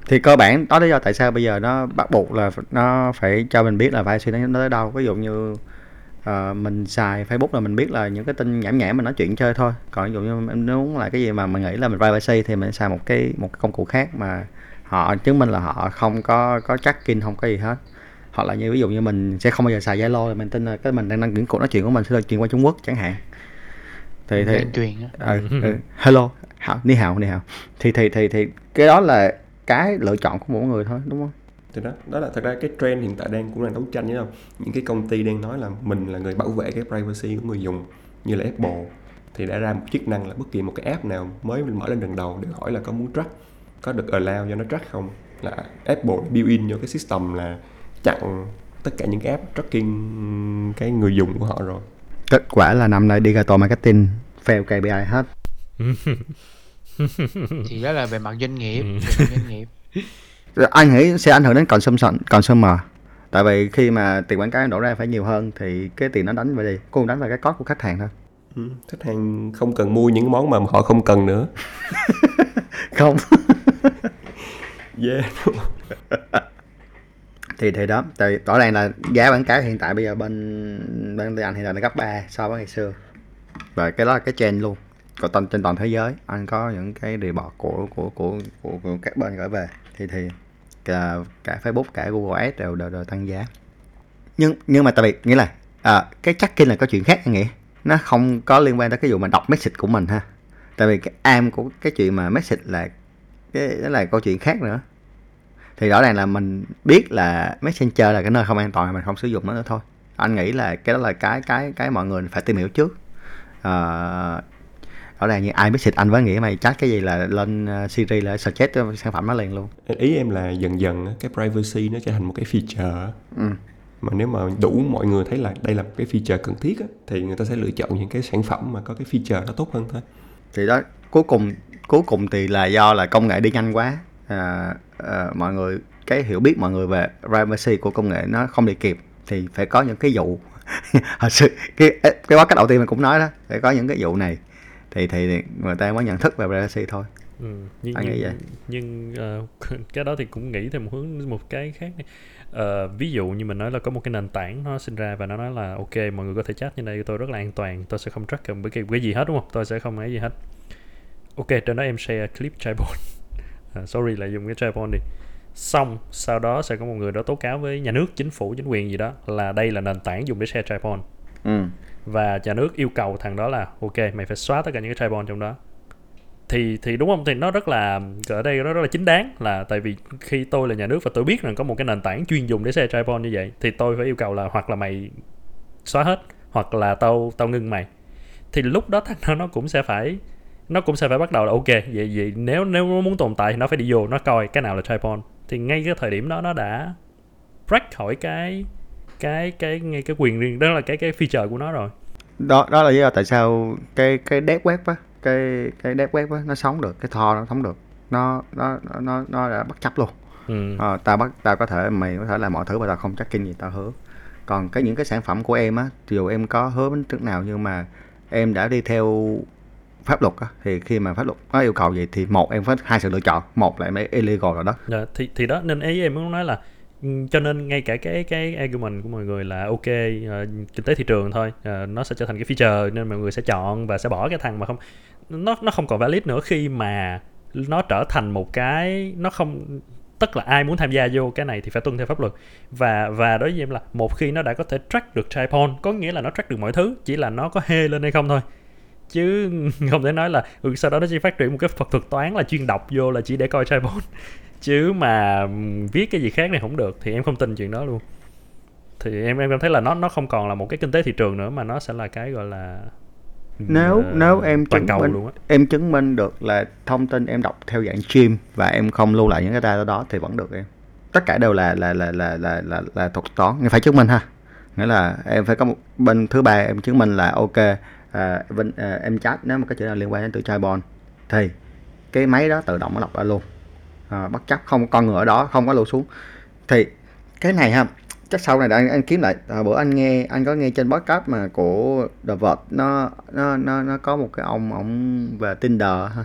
Thì cơ bản đó lý do tại sao bây giờ nó bắt buộc là nó phải cho mình biết là privacy suy nó nó tới đâu. Ví dụ như uh, mình xài Facebook là mình biết là những cái tin nhảm nhảm mình nói chuyện chơi thôi. Còn ví dụ như em muốn là cái gì mà mình nghĩ là mình privacy thì mình xài một cái một cái công cụ khác mà họ chứng minh là họ không có có tracking không có gì hết hoặc là như ví dụ như mình sẽ không bao giờ xài Zalo mình tin là cái mình đang đăng những cuộc nói chuyện của mình sẽ được truyền qua Trung Quốc chẳng hạn. Thì thì truyền á. Ừ, ừ. hello. Hảo ni hào ni hào. Thì thì thì thì cái đó là cái lựa chọn của mỗi người thôi đúng không? Thì đó đó là thật ra cái trend hiện tại đang cũng đang đấu tranh với nhau. Những cái công ty đang nói là mình là người bảo vệ cái privacy của người dùng như là Apple thì đã ra một chức năng là bất kỳ một cái app nào mới mình mở lên lần đầu đều hỏi là có muốn track có được allow cho nó track không? Là Apple built in vô cái system là chặn tất cả những cái app tracking cái người dùng của họ rồi. Kết quả là năm nay digital marketing fail KPI hết. Thì đó là về mặt doanh nghiệp Ừ. về mặt doanh nghiệp. Anh nghĩ sẽ ảnh hưởng đến consumption consumer. Tại vì khi mà tiền quảng cáo đổ ra phải nhiều hơn thì cái tiền nó đánh về gì? Cũng đánh vào cái cost của khách hàng thôi. Ừ. khách hàng không cần mua những món mà họ không cần nữa. Không. Yeah thì thì đó. Tại rõ ràng là giá bán cá hiện tại bây giờ bên bên anh hiện tại là gấp 3 so với ngày xưa. Và cái đó là cái trend luôn. Còn toàn trên toàn thế giới anh có những cái report của của của của, của các bên gửi về. Thì thì cả, cả Facebook cả Google Ads đều, đều đều tăng giá. Nhưng nhưng mà tại vì nghĩa là à, cái tracking là có chuyện khác anh nghĩ. Nó không có liên quan tới cái vụ mà đọc message của mình ha. Tại vì cái am của cái chuyện mà message là cái đó là câu chuyện khác nữa thì rõ ràng là mình biết là messenger là cái nơi không an toàn mình không sử dụng nó nữa thôi. Anh nghĩ là cái đó là cái cái cái mọi người phải tìm hiểu trước. Ờ, rõ ràng như ai message anh với nghĩa mày chat cái gì là lên uh, Siri là suggest sản phẩm nó liền luôn. Ý em là dần dần cái privacy nó trở thành một cái feature ừ. mà nếu mà đủ mọi người thấy là đây là một cái feature cần thiết thì người ta sẽ lựa chọn những cái sản phẩm mà có cái feature nó tốt hơn thôi. Thì đó cuối cùng cuối cùng thì là do là công nghệ đi nhanh quá à, à, mọi người cái hiểu biết mọi người về privacy của công nghệ nó không đi kịp thì phải có những cái vụ. Hồi xưa cái cái báo cách đầu tiên mình cũng nói đó phải có những cái vụ này thì thì người ta mới nhận thức về privacy thôi. Ừ, nhưng, Anh nghĩ vậy. nhưng ờ, cái đó thì cũng nghĩ thêm một hướng một cái khác đi. Ờ, ví dụ như mình nói là có một cái nền tảng nó sinh ra và nó nói là ok mọi người có thể chat như này tôi rất là an toàn tôi sẽ không track cái, cái, cái gì hết đúng không? Tôi sẽ không ấy gì hết. Ok trên đó em share clip tribal à, sorry là dùng cái tribal đi. Xong sau đó sẽ có một người đó tố cáo với nhà nước chính phủ chính quyền gì đó là đây là nền tảng dùng để share tribal ừ. và nhà nước yêu cầu thằng đó là ok mày phải xóa tất cả những cái tribal trong đó. Thì thì đúng không? Thì nó rất là ở đây nó rất là chính đáng là tại vì khi tôi là nhà nước và tôi biết rằng có một cái nền tảng chuyên dùng để share tribal như vậy thì tôi phải yêu cầu là hoặc là mày xóa hết hoặc là tao tao ngưng mày. Thì lúc đó thằng đó nó cũng sẽ phải nó cũng sẽ phải bắt đầu là ok vậy vậy nếu nếu nó muốn tồn tại thì nó phải đi vô nó coi cái nào là tribal thì ngay cái thời điểm đó nó đã break khỏi cái cái cái ngay cái quyền riêng đó là cái cái feature của nó rồi. Đó đó là lý do tại sao cái cái deep web á cái cái deep web á nó sống được cái Thor nó sống được. Nó nó nó nó, đã bất chấp luôn. Ừ. Ờ, tao bắt tao có thể mày có thể làm mọi thứ mà tao không chắc kinh gì tao hứa. Còn cái những cái sản phẩm của em á dù em có hứa đến trước nào nhưng mà em đã đi theo pháp luật á thì khi mà pháp luật có yêu cầu gì thì một em phải hai sự lựa chọn. Một là em illegal rồi đó. Dạ, thì thì đó nên ý em muốn nói là ừ, cho nên ngay cả cái cái argument của mọi người là ok uh, kinh tế thị trường thôi uh, nó sẽ trở thành cái feature nên mọi người sẽ chọn và sẽ bỏ cái thằng mà không nó nó không còn valid nữa khi mà nó trở thành một cái nó không tức là ai muốn tham gia vô cái này thì phải tuân theo pháp luật. Và và đối với em là một khi nó đã có thể track được tripod có nghĩa là nó track được mọi thứ chỉ là nó có hê lên hay không thôi chứ không thể nói là ừ, sau đó nó chỉ phát triển một cái thuật thuật toán là chuyên đọc vô là chỉ để coi tripod chứ mà viết cái gì khác này không được thì em không tin chuyện đó luôn. Thì em em cảm thấy là nó nó không còn là một cái kinh tế thị trường nữa mà nó sẽ là cái gọi là Nếu- ờ, nếu em chứng cầu minh- luôn á. em chứng minh được là thông tin em đọc theo dạng stream và em không lưu lại những cái data đó thì vẫn được em. Tất cả đều là là là là là là, là thuật toán em phải chứng minh ha. Nghĩa là em phải có một bên thứ ba em chứng minh là ok à, Vinh, à, em chat nếu mà cái chữ nào liên quan đến từ tribal thì cái máy đó tự động nó lọc ra luôn. À, bất chấp không có con người ở đó không có lưu xuống. Thì cái này ha chắc sau này anh, anh kiếm lại. À, bữa anh nghe anh có nghe trên podcast mà của The Verge nó nó nó nó có một cái ông ông về Tinder ha.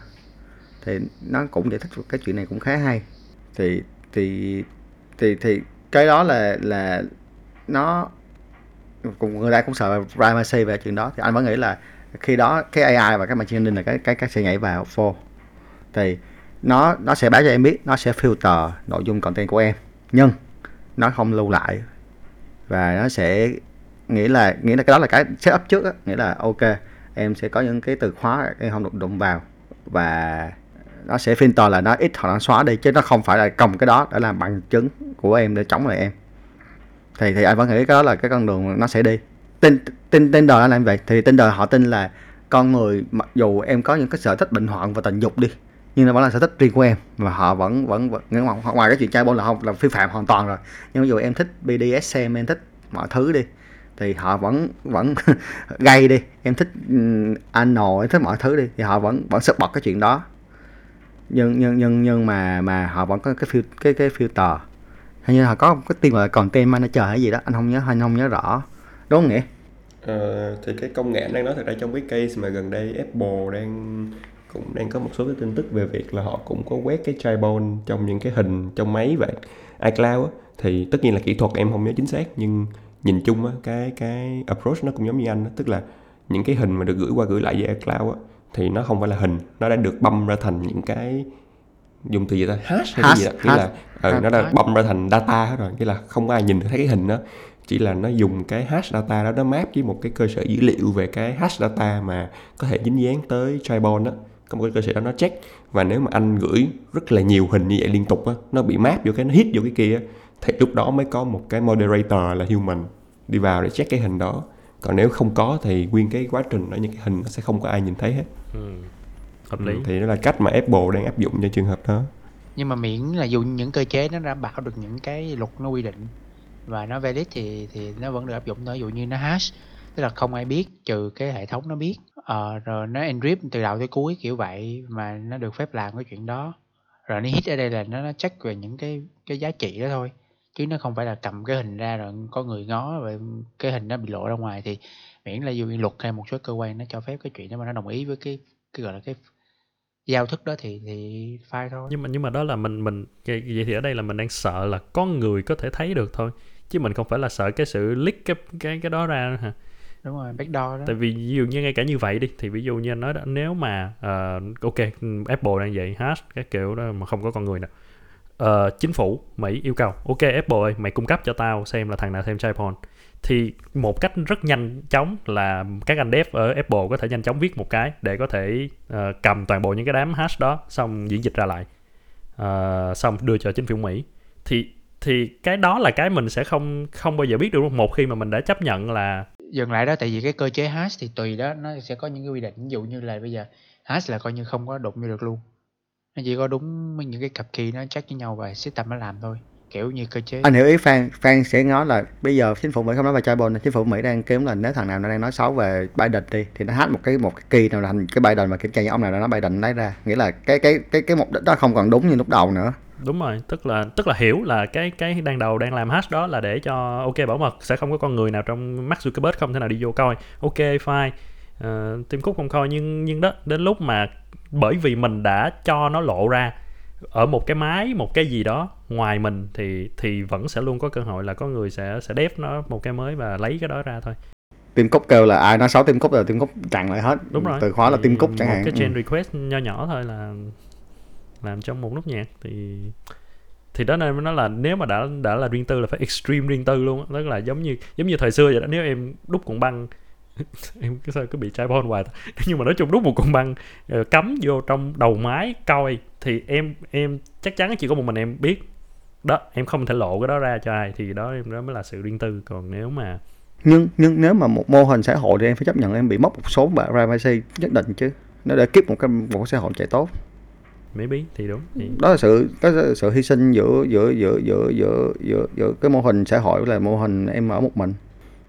Thì nó cũng giải thích cái chuyện này cũng khá hay. Thì thì thì thì cái đó là là nó cùng người ta cũng sợ privacy về chuyện đó. Thì anh vẫn nghĩ là khi đó cái AI và cái machine learning là cái cái cái sẽ nhảy vào phô. Thì nó nó sẽ báo cho em biết, nó sẽ filter nội dung content của em. Nhưng nó không lưu lại. Và nó sẽ nghĩ là nghĩ là cái đó là cái setup trước á. Nghĩa là ok, em sẽ có những cái từ khóa em không được đụng vào. Và nó sẽ filter là nó ít hoặc nó xóa đi, chứ nó không phải là cầm cái đó để làm bằng chứng của em để chống lại em thì thì anh vẫn nghĩ cái đó là cái con đường nó sẽ đi. Tin tin tin đời nó làm vậy. Thì tin đời họ tin là con người mặc dù em có những cái sở thích bệnh hoạn và tình dục đi nhưng nó vẫn là sở thích riêng của em. Và họ vẫn vẫn, vẫn ngoài, ngoài cái chuyện trai là không là vi phạm hoàn toàn rồi. Nhưng ví dụ em thích BDSM em thích mọi thứ đi thì họ vẫn vẫn gay đi. Em thích anh nội em thích mọi thứ đi thì họ vẫn vẫn support cái chuyện đó. Nhưng nhưng nhưng nhưng mà mà họ vẫn có cái fil, cái cái filter hình như họ có cái tên gọi là content manager hay gì đó anh không nhớ anh không nhớ rõ. Đúng không nghĩa? Ờ, thì cái công nghệ anh đang nói thật ra trong cái case mà gần đây Apple đang cũng đang có một số cái tin tức về việc là họ cũng có quét cái tribal trong những cái hình trong máy vậy iCloud á, thì tất nhiên là kỹ thuật em không nhớ chính xác nhưng nhìn chung á cái cái approach nó cũng giống như anh á, tức là những cái hình mà được gửi qua gửi lại về iCloud á thì nó không phải là hình nó đã được băm ra thành những cái dùng từ gì ta? Hash? Hay cái Hash, gì đó nghĩa hash. là ừ, Hash, nó đã băm ra thành data hết rồi. Nghĩa là không có ai nhìn được thấy cái hình đó. Chỉ là nó dùng cái hash data đó nó map với một cái cơ sở dữ liệu về cái hash data mà có thể dính dáng tới tribal đó. Có một cái cơ sở đó nó check. Và nếu mà anh gửi rất là nhiều hình như vậy liên tục á nó bị map vô cái nó hit vô cái kia thì lúc đó mới có một cái moderator là human đi vào để check cái hình đó. Còn nếu không có thì nguyên cái quá trình đó những cái hình nó sẽ không có ai nhìn thấy hết. Ừ. hợp Ừ, lý. thì đó là cách mà Apple đang áp dụng cho trường hợp đó. Nhưng mà miễn là dùng những cơ chế nó đảm bảo được những cái luật nó quy định và nó valid thì thì nó vẫn được áp dụng thôi ví dụ như nó hash. Tức là không ai biết trừ cái hệ thống nó biết. Ờ, rồi nó encrypt từ đầu tới cuối kiểu vậy mà nó được phép làm cái chuyện đó. Rồi nó hit ở đây là nó, nó check về những cái cái giá trị đó thôi. Chứ nó không phải là cầm cái hình ra rồi có người ngó và cái hình nó bị lộ ra ngoài. Thì miễn là dù luật hay một số cơ quan nó cho phép cái chuyện đó mà nó đồng ý với cái cái gọi là cái giao thức đó thì thì fine thôi. Nhưng mà nhưng mà đó là mình mình vậy thì ở đây là mình đang sợ là có người có thể thấy được thôi. Chứ mình không phải là sợ cái sự leak cái cái cái đó ra hả? Đúng rồi backdoor đó. Tại vì ví dụ như ngay cả như vậy đi thì ví dụ như anh nói đó, nếu mà ờ, ok Apple đang vậy hash cái kiểu đó mà không có con người nào Ờ, chính phủ Mỹ yêu cầu ok Apple ơi mày cung cấp cho tao xem là thằng nào thêm iPhone thì một cách rất nhanh chóng là các anh dev ở Apple có thể nhanh chóng viết một cái để có thể uh, cầm toàn bộ những cái đám hash đó xong diễn dịch ra lại. Uh, xong đưa cho chính phủ Mỹ. Thì thì cái đó là cái mình sẽ không không bao giờ biết được một khi mà mình đã chấp nhận là dừng lại đó tại vì cái cơ chế hash thì tùy đó nó sẽ có những cái quy định. Ví dụ như là bây giờ hash là coi như không có đụng vô được luôn. Nó chỉ có đúng những cái cặp key nó chắc với nhau và system nó làm thôi kiểu như cơ chế. Anh hiểu ý Phan Phan sẽ nói là bây giờ chính phủ Mỹ không nói về China chính phủ Mỹ đang kiếm là nếu thằng nào nó đang nói xấu về Biden đi thì nó hack một cái một cái key nào thành cái Biden mà kiểm tra những ông nào đó nó Biden lấy ra. Nghĩa là cái cái cái cái mục đích đó không còn đúng như lúc đầu nữa. Đúng rồi tức là tức là hiểu là cái cái đang đầu đang làm hash đó là để cho ok bảo mật sẽ không có con người nào trong Mark Zuckerberg không thể nào đi vô coi. Ok fine. Uh, Tim Cook không coi nhưng nhưng đó đến lúc mà bởi vì mình đã cho nó lộ ra ở một cái máy một cái gì đó ngoài mình thì thì vẫn sẽ luôn có cơ hội là có người sẽ sẽ đép nó một cái mới và lấy cái đó ra thôi. Tim Cook kêu là ai nói xấu Tim Cook là Tim Cook chặn lại hết. Đúng rồi. Từ khóa là Tim Cook chẳng một hạn. cái Ừ. chain request nho nhỏ thôi là làm trong một nốt nhạc. Thì thì đó nên nó là nếu mà đã đã là riêng tư là phải extreme riêng tư luôn tức là giống như giống như thời xưa vậy đó nếu em đúc cuộn băng em cứ sao cứ bị trai hoài ta. nhưng mà nói chung đúc một cuộn băng ờ, cắm vô trong đầu máy coi thì em em chắc chắn chỉ có một mình em biết. Đó em không thể lộ cái đó ra cho ai thì đó em đó mới là sự riêng tư. Còn nếu mà nhưng nhưng nếu mà một mô hình xã hội thì em phải chấp nhận em bị mất một số privacy nhất định chứ. Nó để keep một cái một cái xã hội chạy tốt. Maybe thì đúng thì đó là sự có sự hy sinh giữa giữa giữa giữa giữa giữa giữa cái mô hình xã hội là mô hình em ở một mình.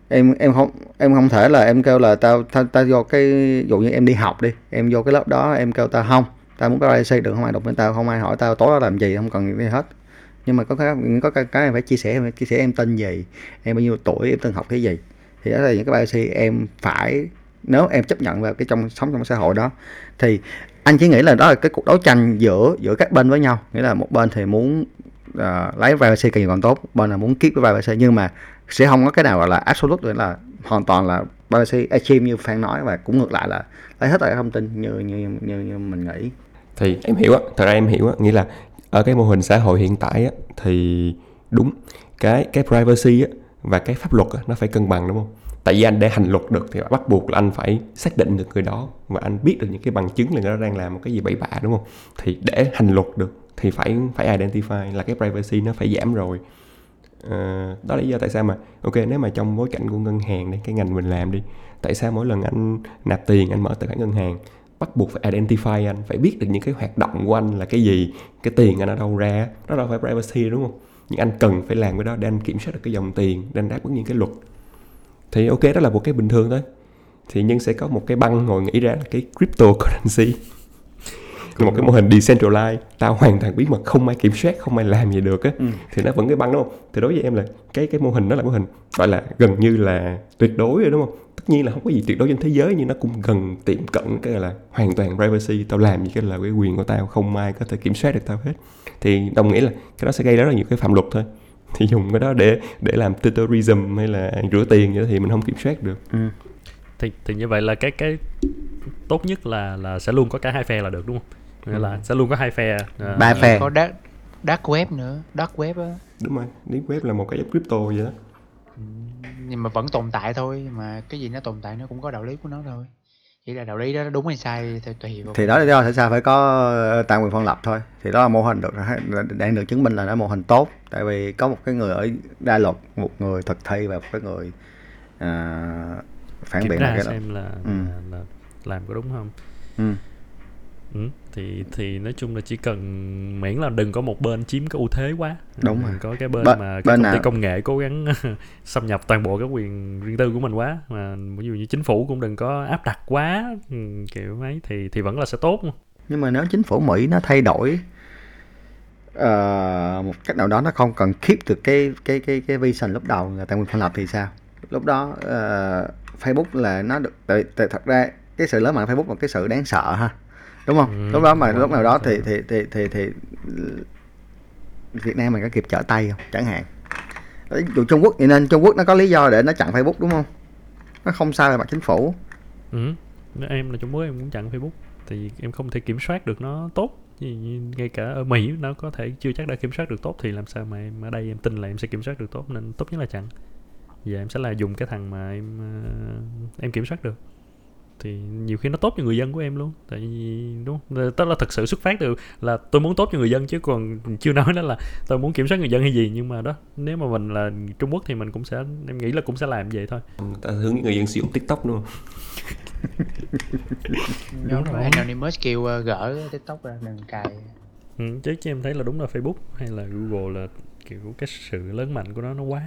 Em em không em không thể là em kêu là tao tao, tao vô cái ví dụ như em đi học đi em vô cái lớp đó em kêu tao không tao muốn vai xây được không ai đụng đến tao không ai hỏi tao tối đó làm gì không cần gì hết. Nhưng mà có cái có cái, cái em phải chia sẻ em phải chia sẻ em tên gì em bao nhiêu tuổi em từng học cái gì. Thì đó là những cái privacy em phải nếu em chấp nhận vào cái trong sống trong xã hội đó. Thì anh chỉ nghĩ là đó là cái cuộc đấu tranh giữa giữa các bên với nhau. Nghĩa là một bên thì muốn uh, lấy privacy càng nhiều càng tốt bên là muốn keep cái privacy nhưng mà sẽ không có cái nào gọi là absolute nữa là hoàn toàn là privacy achieve như Phan nói. Và cũng ngược lại là lấy hết tất cả thông tin như như như, như mình nghĩ thì em hiểu á. thật ra em hiểu á nghĩa là ở cái mô hình xã hội hiện tại á thì đúng cái cái privacy á và cái pháp luật á nó phải cân bằng đúng không? Tại vì anh để hành luật được thì bắt buộc là anh phải xác định được người đó và anh biết được những cái bằng chứng là người đó đang làm một cái gì bậy bạ đúng không? Thì để hành luật được thì phải phải identify là cái privacy nó phải giảm rồi. Ờ, đó là lý do tại sao mà ok nếu mà trong bối cảnh của ngân hàng đi cái ngành mình làm đi tại sao mỗi lần anh nạp tiền anh mở tài khoản ngân hàng bắt buộc phải identify anh phải biết được những cái hoạt động của anh là cái gì cái tiền anh ở đâu ra. Đó đâu phải privacy đúng không? Nhưng anh cần phải làm cái đó để anh kiểm soát được cái dòng tiền để anh đáp ứng những cái luật. Thì ok đó là một cái bình thường thôi. Thì nhưng sẽ có một cái băng ngồi nghĩ ra là cái cryptocurrency. Một cái mô hình decentralized. Tao hoàn toàn bí mật không ai kiểm soát không ai làm gì được á. Ừ. thì nó vẫn cái băng đúng không? Thì đối với em là cái cái mô hình đó là mô hình gọi là gần như là tuyệt đối rồi đúng không tất nhiên là không có gì tuyệt đối trên thế giới nhưng nó cũng gần tiệm cận cái gọi là hoàn toàn privacy. Tao làm gì cái là cái quyền của tao không ai có thể kiểm soát được tao hết. Thì đồng nghĩa là cái đó sẽ gây rất là nhiều cái phạm luật thôi. Thì dùng cái đó để để làm terrorism hay là rửa tiền vậy đó thì mình không kiểm soát được. Ừ. thì thì như vậy là cái cái tốt nhất là là sẽ luôn có cả hai phe là được đúng không? Nghĩa là sẽ luôn có hai phe ờ, ba phe. Có dark, dark web nữa dark web á. Đúng rồi deep web là một cái crypto vậy đó nhưng mà vẫn tồn tại thôi mà cái gì nó tồn tại nó cũng có đạo lý của nó thôi. Chỉ là đạo lý đó đúng hay sai thì tùy vào thì đó là do tại sao? Phải có ờ, tài quyền phân lập thôi. Thì đó là mô hình được đang được chứng minh là nó mô hình tốt. Tại vì có một cái người ở đa luật một người thực thi và một cái người à, phản biện lại cái đó. xem là, Ừ. là, là làm có đúng không? Ừ. ừ. thì thì nói chung là chỉ cần miễn là đừng có một bên chiếm cái ưu thế quá. Đúng rồi. có cái bên Bên- mà cái bên công ty nào- công nghệ cố gắng xâm nhập toàn bộ cái quyền riêng tư của mình quá. Mà ví dụ như chính phủ cũng đừng có áp đặt quá ừ, kiểu ấy thì thì vẫn là sẽ tốt nhưng mà nếu chính phủ Mỹ nó thay đổi ờ, một cách nào đó nó không cần keep được cái cái cái cái vision lúc đầu là tài quyền phân lập thì sao? Lúc đó ờ, Facebook là nó được tại, tại thật ra cái sự lớn mạnh Facebook là cái sự đáng sợ ha đúng không? Ừ, lúc đó mà lúc nào đó thì thì thì thì thì Việt Nam mình có kịp trở tay không? Chẳng hạn. Ví dụ Trung Quốc vậy nên Trung Quốc nó có lý do để nó chặn Facebook đúng không? Nó không sai về mặt chính phủ. Ừ. Nếu em là Trung Quốc em cũng chặn Facebook. Thì em không thể kiểm soát được nó tốt. Ngay cả ở Mỹ nó có thể chưa chắc đã kiểm soát được tốt thì làm sao mà em ở đây em tin là em sẽ kiểm soát được tốt. Nên tốt nhất là chặn. Và em sẽ là dùng cái thằng mà em ờ, em kiểm soát được thì nhiều khi nó tốt cho người dân của em luôn. Tại vì đúng không? tức là thật sự xuất phát từ là tôi muốn tốt cho người dân chứ còn chưa nói đó là tôi muốn kiểm soát người dân hay gì. Nhưng mà đó nếu mà mình là Trung Quốc thì mình cũng sẽ em nghĩ là cũng sẽ làm vậy thôi. Người ta hướng người dân sử dụng tiktok đúng không? Nhóm rồi. Anonymous kêu ờ, gỡ tiktok ra đừng cài. Ừ, chứ chứ em thấy là đúng là Facebook hay là Google là kiểu cái sự lớn mạnh của nó nó quá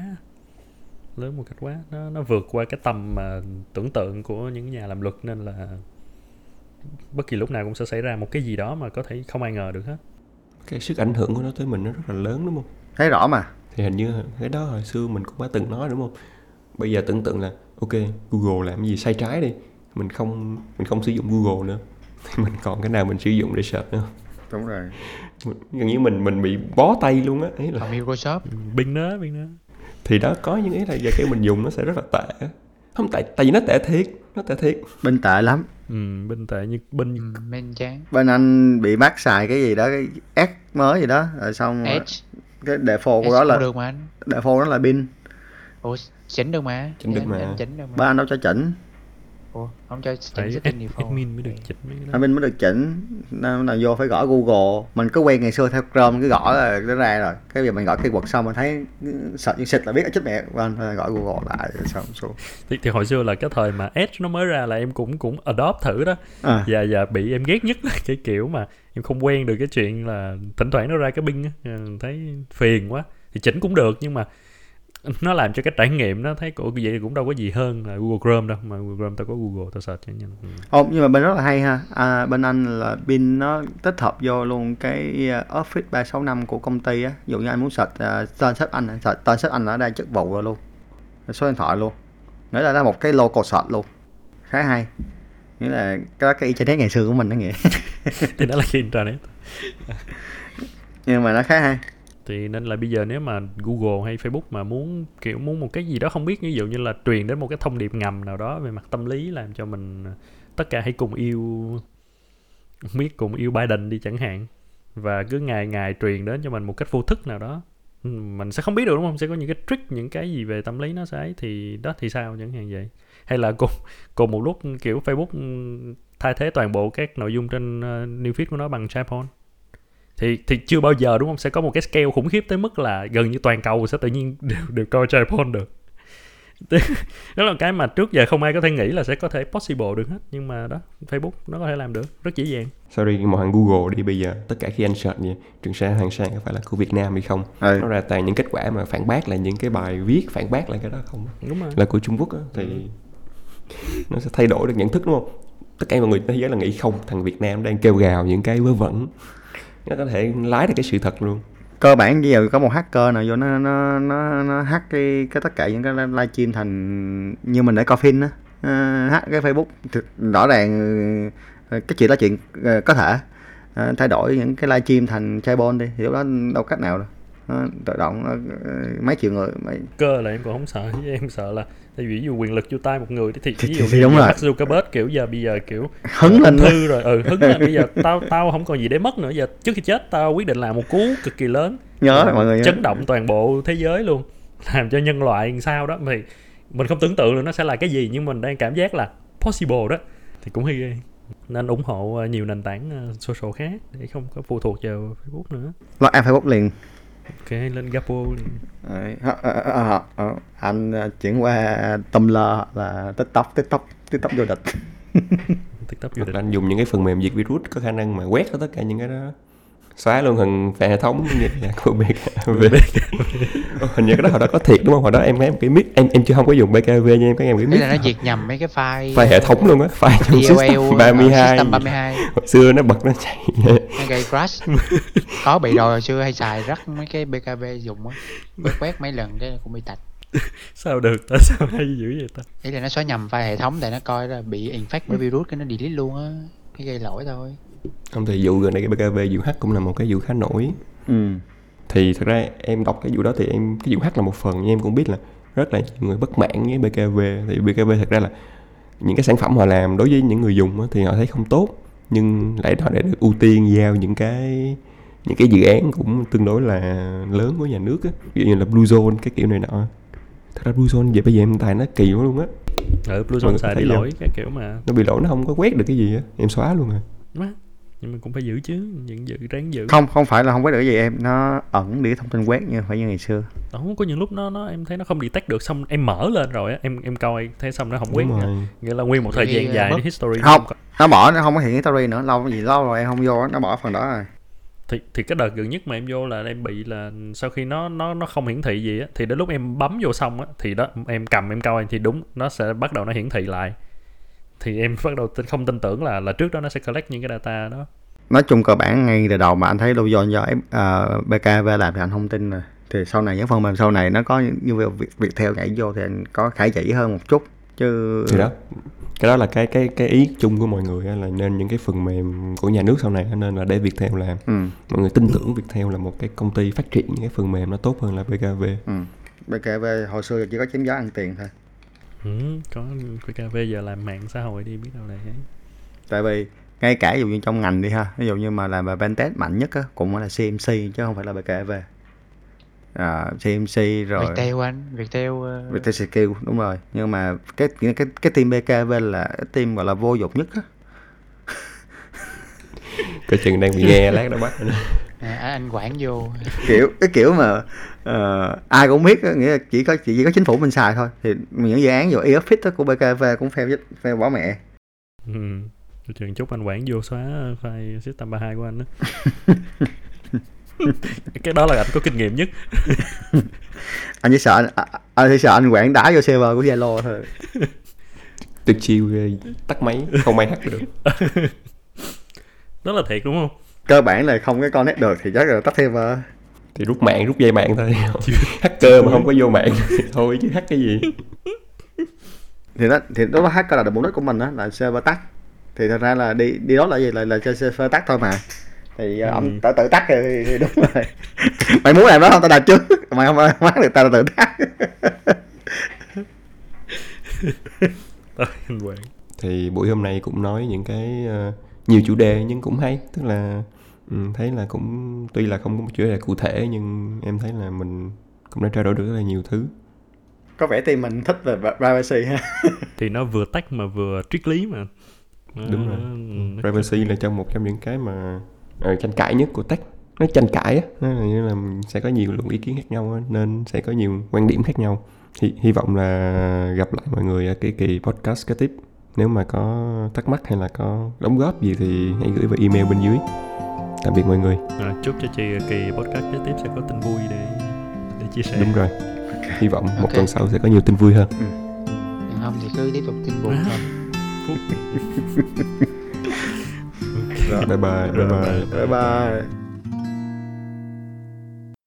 lớn một cách quá. Nó nó vượt qua cái tầm mà tưởng tượng của những nhà làm luật nên là bất kỳ lúc nào cũng sẽ xảy ra một cái gì đó mà có thể không ai ngờ được hết. Cái sức ảnh hưởng của nó tới mình nó rất là lớn đúng không? Thấy rõ mà. Thì hình như cái đó hồi xưa mình cũng đã từng nói đúng không? Bây giờ tưởng tượng là ok Google làm gì sai trái đi. Mình không mình không sử dụng Google nữa. Thì mình còn cái nào mình sử dụng để search nữa? Đúng rồi. Gần như mình mình bị bó tay luôn á. Ấy là Microsoft? Bing đó Bing đó thì đó có những ý là giờ cái mình dùng nó sẽ rất là tệ. Không tại tại vì nó tệ thiệt nó tệ thiệt. Bên tệ lắm. Ừ, Bing tệ như Bing ừ, men chán. Bên anh bị bắt xài cái gì đó cái ad mới gì đó rồi xong Edge cái default của Edge đó là được mà anh. default đó là pin. Ủa chỉnh được mà. Chỉnh được mà. chỉnh được ba mà anh đâu cho chỉnh Ủa không cho phải chỉnh setting default admin mới được chỉnh mấy cái đó admin mới được chỉnh. Nên là vô phải gõ Google. Mình cứ quen ngày xưa theo Chrome cứ gõ là nó ra rồi. Cái giờ mình gõ keyword xong mình thấy sợ như xịt là biết chết mẹ. Phải gõ Google lại xong xuống thì, thì hồi xưa là cái thời mà Edge nó mới ra là em cũng cũng adopt thử đó. À, và và bị em ghét nhất là cái kiểu mà em không quen được cái chuyện là thỉnh thoảng nó ra cái binh á. Ừ, thấy phiền quá. Thì chỉnh cũng được nhưng mà nó làm cho cái trải nghiệm nó thấy cổ vậy cũng đâu có gì hơn là Google Chrome đâu mà Google Chrome tao có Google tao search cho nhanh ừ. Ồ, nhưng mà bên rất là hay ha. À, bên anh là pin nó tích hợp vô luôn cái uh, Office 365 của công ty á. Ví dụ như anh muốn search uh, tên sách anh search tên sách anh ở đây chức vụ rồi luôn. Số điện thoại luôn. Nghĩa là nó một cái local search luôn. Khá hay. Nghĩa là cái cái internet ngày xưa của mình đó nghĩa thì đó là cái internet. Nhưng mà nó khá hay thì nên là bây giờ nếu mà Google hay Facebook mà muốn kiểu muốn một cái gì đó không biết ví dụ như là truyền đến một cái thông điệp ngầm nào đó về mặt tâm lý làm cho mình ờ, tất cả hãy cùng yêu biết cùng yêu Biden đi chẳng hạn. Và cứ ngày ngày truyền đến cho mình một cách vô thức nào đó. Ừ, mình sẽ không biết được đúng không? Sẽ có những cái trick những cái gì về tâm lý nó sẽ ấy thì đó thì sao? Chẳng hạn vậy. Hay là cùng cùng một lúc kiểu Facebook ừ, thay thế toàn bộ các nội dung trên ờ, uh, new feed của nó bằng chatbot thì thì chưa bao giờ đúng không? Sẽ có một cái scale khủng khiếp tới mức là gần như toàn cầu sẽ tự nhiên đều đều coi chatbot được. Đó là cái mà trước giờ không ai có thể nghĩ là sẽ có thể possible được hết. Nhưng mà đó Facebook nó có thể làm được rất dễ dàng. Sorry một hàng Google đi bây giờ tất cả khi anh search gì trường sa hàng sang có phải là của Việt Nam hay không? Ừ. nó ra toàn những kết quả mà phản bác lại những cái bài viết phản bác lại cái đó không? Đúng rồi. Là của Trung Quốc á, thì nó sẽ thay đổi được nhận thức đúng không? Tất cả mọi người thế giới là nghĩ không thằng Việt Nam đang kêu gào những cái vớ vẩn nó có thể lái được cái sự thật luôn. Cơ bản bây giờ có một hacker nào vô nó nó nó nó hack cái cái tất cả những cái livestream thành như mình để coi phim á. Uh, hack cái Facebook thì rõ ràng ờ, cái chuyện đó chuyện ờ, có thể thay đổi những cái livestream thành chai bon đi thì lúc đó đâu cách nào đâu tự động ờ, mấy triệu người mấy cơ là em còn không sợ chứ em sợ là tại vì ví dụ quyền lực vô tay một người thì Thì- ví dụ thì như đúng rồi. Mark Zuckerberg kiểu giờ bây giờ kiểu hứng lên thư rồi ừ hứng là bây giờ tao tao không còn gì để mất nữa. Giờ trước khi chết tao quyết định làm một cú cực kỳ lớn. Nhớ Ờ, mọi người chấn động toàn bộ thế giới luôn. Làm cho nhân loại sao đó. Thì mình không tưởng tượng được nó sẽ là cái gì nhưng mình đang cảm giác là possible đó. Thì cũng hơi ghê nên ủng hộ ờ, nhiều nền tảng ờ, social khác để không có phụ thuộc vào Facebook nữa. Log em Facebook liền ok lên Gapo. Đấy, ờ. anh chuyển qua Tumblr là TikTok TikTok TikTok vô địch tiktok vô địch anh dùng những cái phần mềm diệt virus có khả năng mà quét hết tất cả những cái đó xóa luôn hình hệ thống. Như là của BKV hình như cái đó hồi đó có thiệt đúng không? Hồi đó em em cái mic em em chưa không có dùng BKV nhưng em có em cái mic là nó diệt nhầm mấy cái file file hệ thống luôn á file trong DLL system ờ, 32 System 32 hồi xưa nó bật nó chạy. Nó gây crash. Có bị rồi hồi xưa hay xài rất mấy cái BKB dùng á. Quét quét mấy lần cái cũng bị tạch. Sao được? Tại sao hay dữ vậy ta? Ý là nó xóa nhầm file hệ thống tại nó coi là bị infect bởi virus cái nó delete luôn á. Cái gây lỗi thôi không thì vụ gần đây cái BKV vụ H cũng là một cái vụ khá nổi. Ừ. Thì thật ra em đọc cái vụ đó thì em cái vụ H là một phần nhưng em cũng biết là rất là nhiều người bất mãn với BKV thì BKV thật ra là những cái sản phẩm họ làm đối với những người dùng á, thì họ thấy không tốt nhưng lại họ đã được ưu tiên giao những cái những cái dự án cũng tương đối là lớn của nhà nước á. Ví dụ như là Blue Zone cái kiểu này nọ. Thật ra Blue Zone về bây giờ em tài nó kỳ quá luôn á. Ở Blue Zone người xài không? lỗi cái kiểu mà nó bị lỗi nó không có quét được cái gì á. Em xóa luôn rồi Má, nhưng mà cũng phải giữ chứ vẫn giữ ráng giữ. Không không phải là không quét được gì em. Nó ẩn đi thông tin quét như phải như ngày xưa. Đó có những lúc nó nó em thấy nó không detect được xong em mở lên rồi á em em coi thấy xong nó không quét nghĩa là nguyên một thời gian ờ, dài cái history Không. có. nó bỏ nó không có hiện cái story nữa. Lâu gì lâu rồi em không vô á, nó bỏ phần đó rồi. Thì thì cái đợt gần nhất mà em vô là em bị là sau khi nó nó nó không hiển thị gì á thì đến lúc em bấm vô xong á thì đó em cầm em coi thì đúng nó sẽ bắt đầu nó hiển thị lại thì em bắt đầu tin, không tin tưởng là là trước đó nó sẽ collect những cái data đó. Nói chung cơ bản ngay từ đầu mà anh thấy Luzon do em- ờ, BKV làm thì anh không tin rồi. Thì sau này những phần mềm sau này nó có như việc việc, việc theo nhảy vô thì anh có khả dĩ hơn một chút chứ thì đó. Cái đó là cái cái cái ý chung của mọi người á, là nên những cái phần mềm của nhà nước sau này nên là để Viettel làm. Ừ, mọi người tin tưởng Viettel là một cái công ty phát triển những cái phần mềm nó tốt hơn là BKV ừ. BKV hồi xưa chỉ có chém gió ăn tiền thôi ừ, có QKV giờ làm mạng xã hội đi biết đâu là ấy. tại vì ngay cả ví dụ như trong ngành đi ha ví dụ như mà làm về pentest mạnh nhất á cũng là CMC chứ không phải là BKV à, CMC rồi Viettel anh Viettel ờ, Viettel Skill đúng rồi. Nhưng mà cái cái cái, cái team BKV là cái team gọi là vô dụng nhất á. Coi chừng đang bị nghe lát đó bắt à, anh quản vô. Kiểu cái kiểu mà ờ, ai cũng biết á, nghĩa là chỉ có chỉ, chỉ có chính phủ mình xài thôi. Thì những dự án e-office á của BKV cũng fail fail bỏ mẹ. Ừ. Chừng chúc anh quản vô xóa file system 32 của anh đó cái đó là anh có kinh nghiệm nhất. Anh chỉ sợ anh, à, anh chỉ sợ anh quản đá vô server của Zalo thôi. Tuyệt chiêu ờ, tắt máy không ai hack được. Đó là thiệt đúng không cơ bản là không cái connect được thì chắc là tắt server thì rút mạng rút dây mạng thôi. Hacker mà không có vô mạng thì thôi chứ hack cái gì? Thì nó thì đó là hacker là được mục đích của mình đó là server tắt. Thì thật ra là đi đi đó là gì? Là là cho server tắt thôi mà. Thì ừ. ông tự tự tắt thì, thì đúng rồi. Mày muốn làm đó không? Tao đặt trước. Mày không mắc được tao tự tắt. Thì buổi hôm nay cũng nói những cái ờ, nhiều chủ đề nhưng cũng hay tức là ừ, thấy là cũng tuy là không có một chủ đề cụ thể nhưng em thấy là mình cũng đã trao đổi được rất là nhiều thứ. Có vẻ team mình thích về privacy ha. Thì nó vừa tách mà vừa triết lý mà. Đúng rồi. Nó- privacy là trong một trong những cái mà ờ, tranh cãi nhất của tech. Nó tranh cãi á nó là như là sẽ có nhiều luồng ý kiến khác nhau á, nên sẽ có nhiều quan điểm khác nhau. Hy, hy vọng là gặp lại mọi người ở cái kỳ podcast kế tiếp. Nếu mà có thắc mắc hay là có đóng góp gì thì hãy gửi vào email bên dưới tạm biệt mọi người. À, chúc cho chị kỳ podcast kế tiếp sẽ có tin vui để để chia sẻ. Đúng rồi. Hy vọng một Ok. tuần sau sẽ có nhiều tin vui hơn. Còn không thì cứ tiếp tục tin buồn À. thôi. Phúc. bye bye bye. Rồi, bye bye. bye bye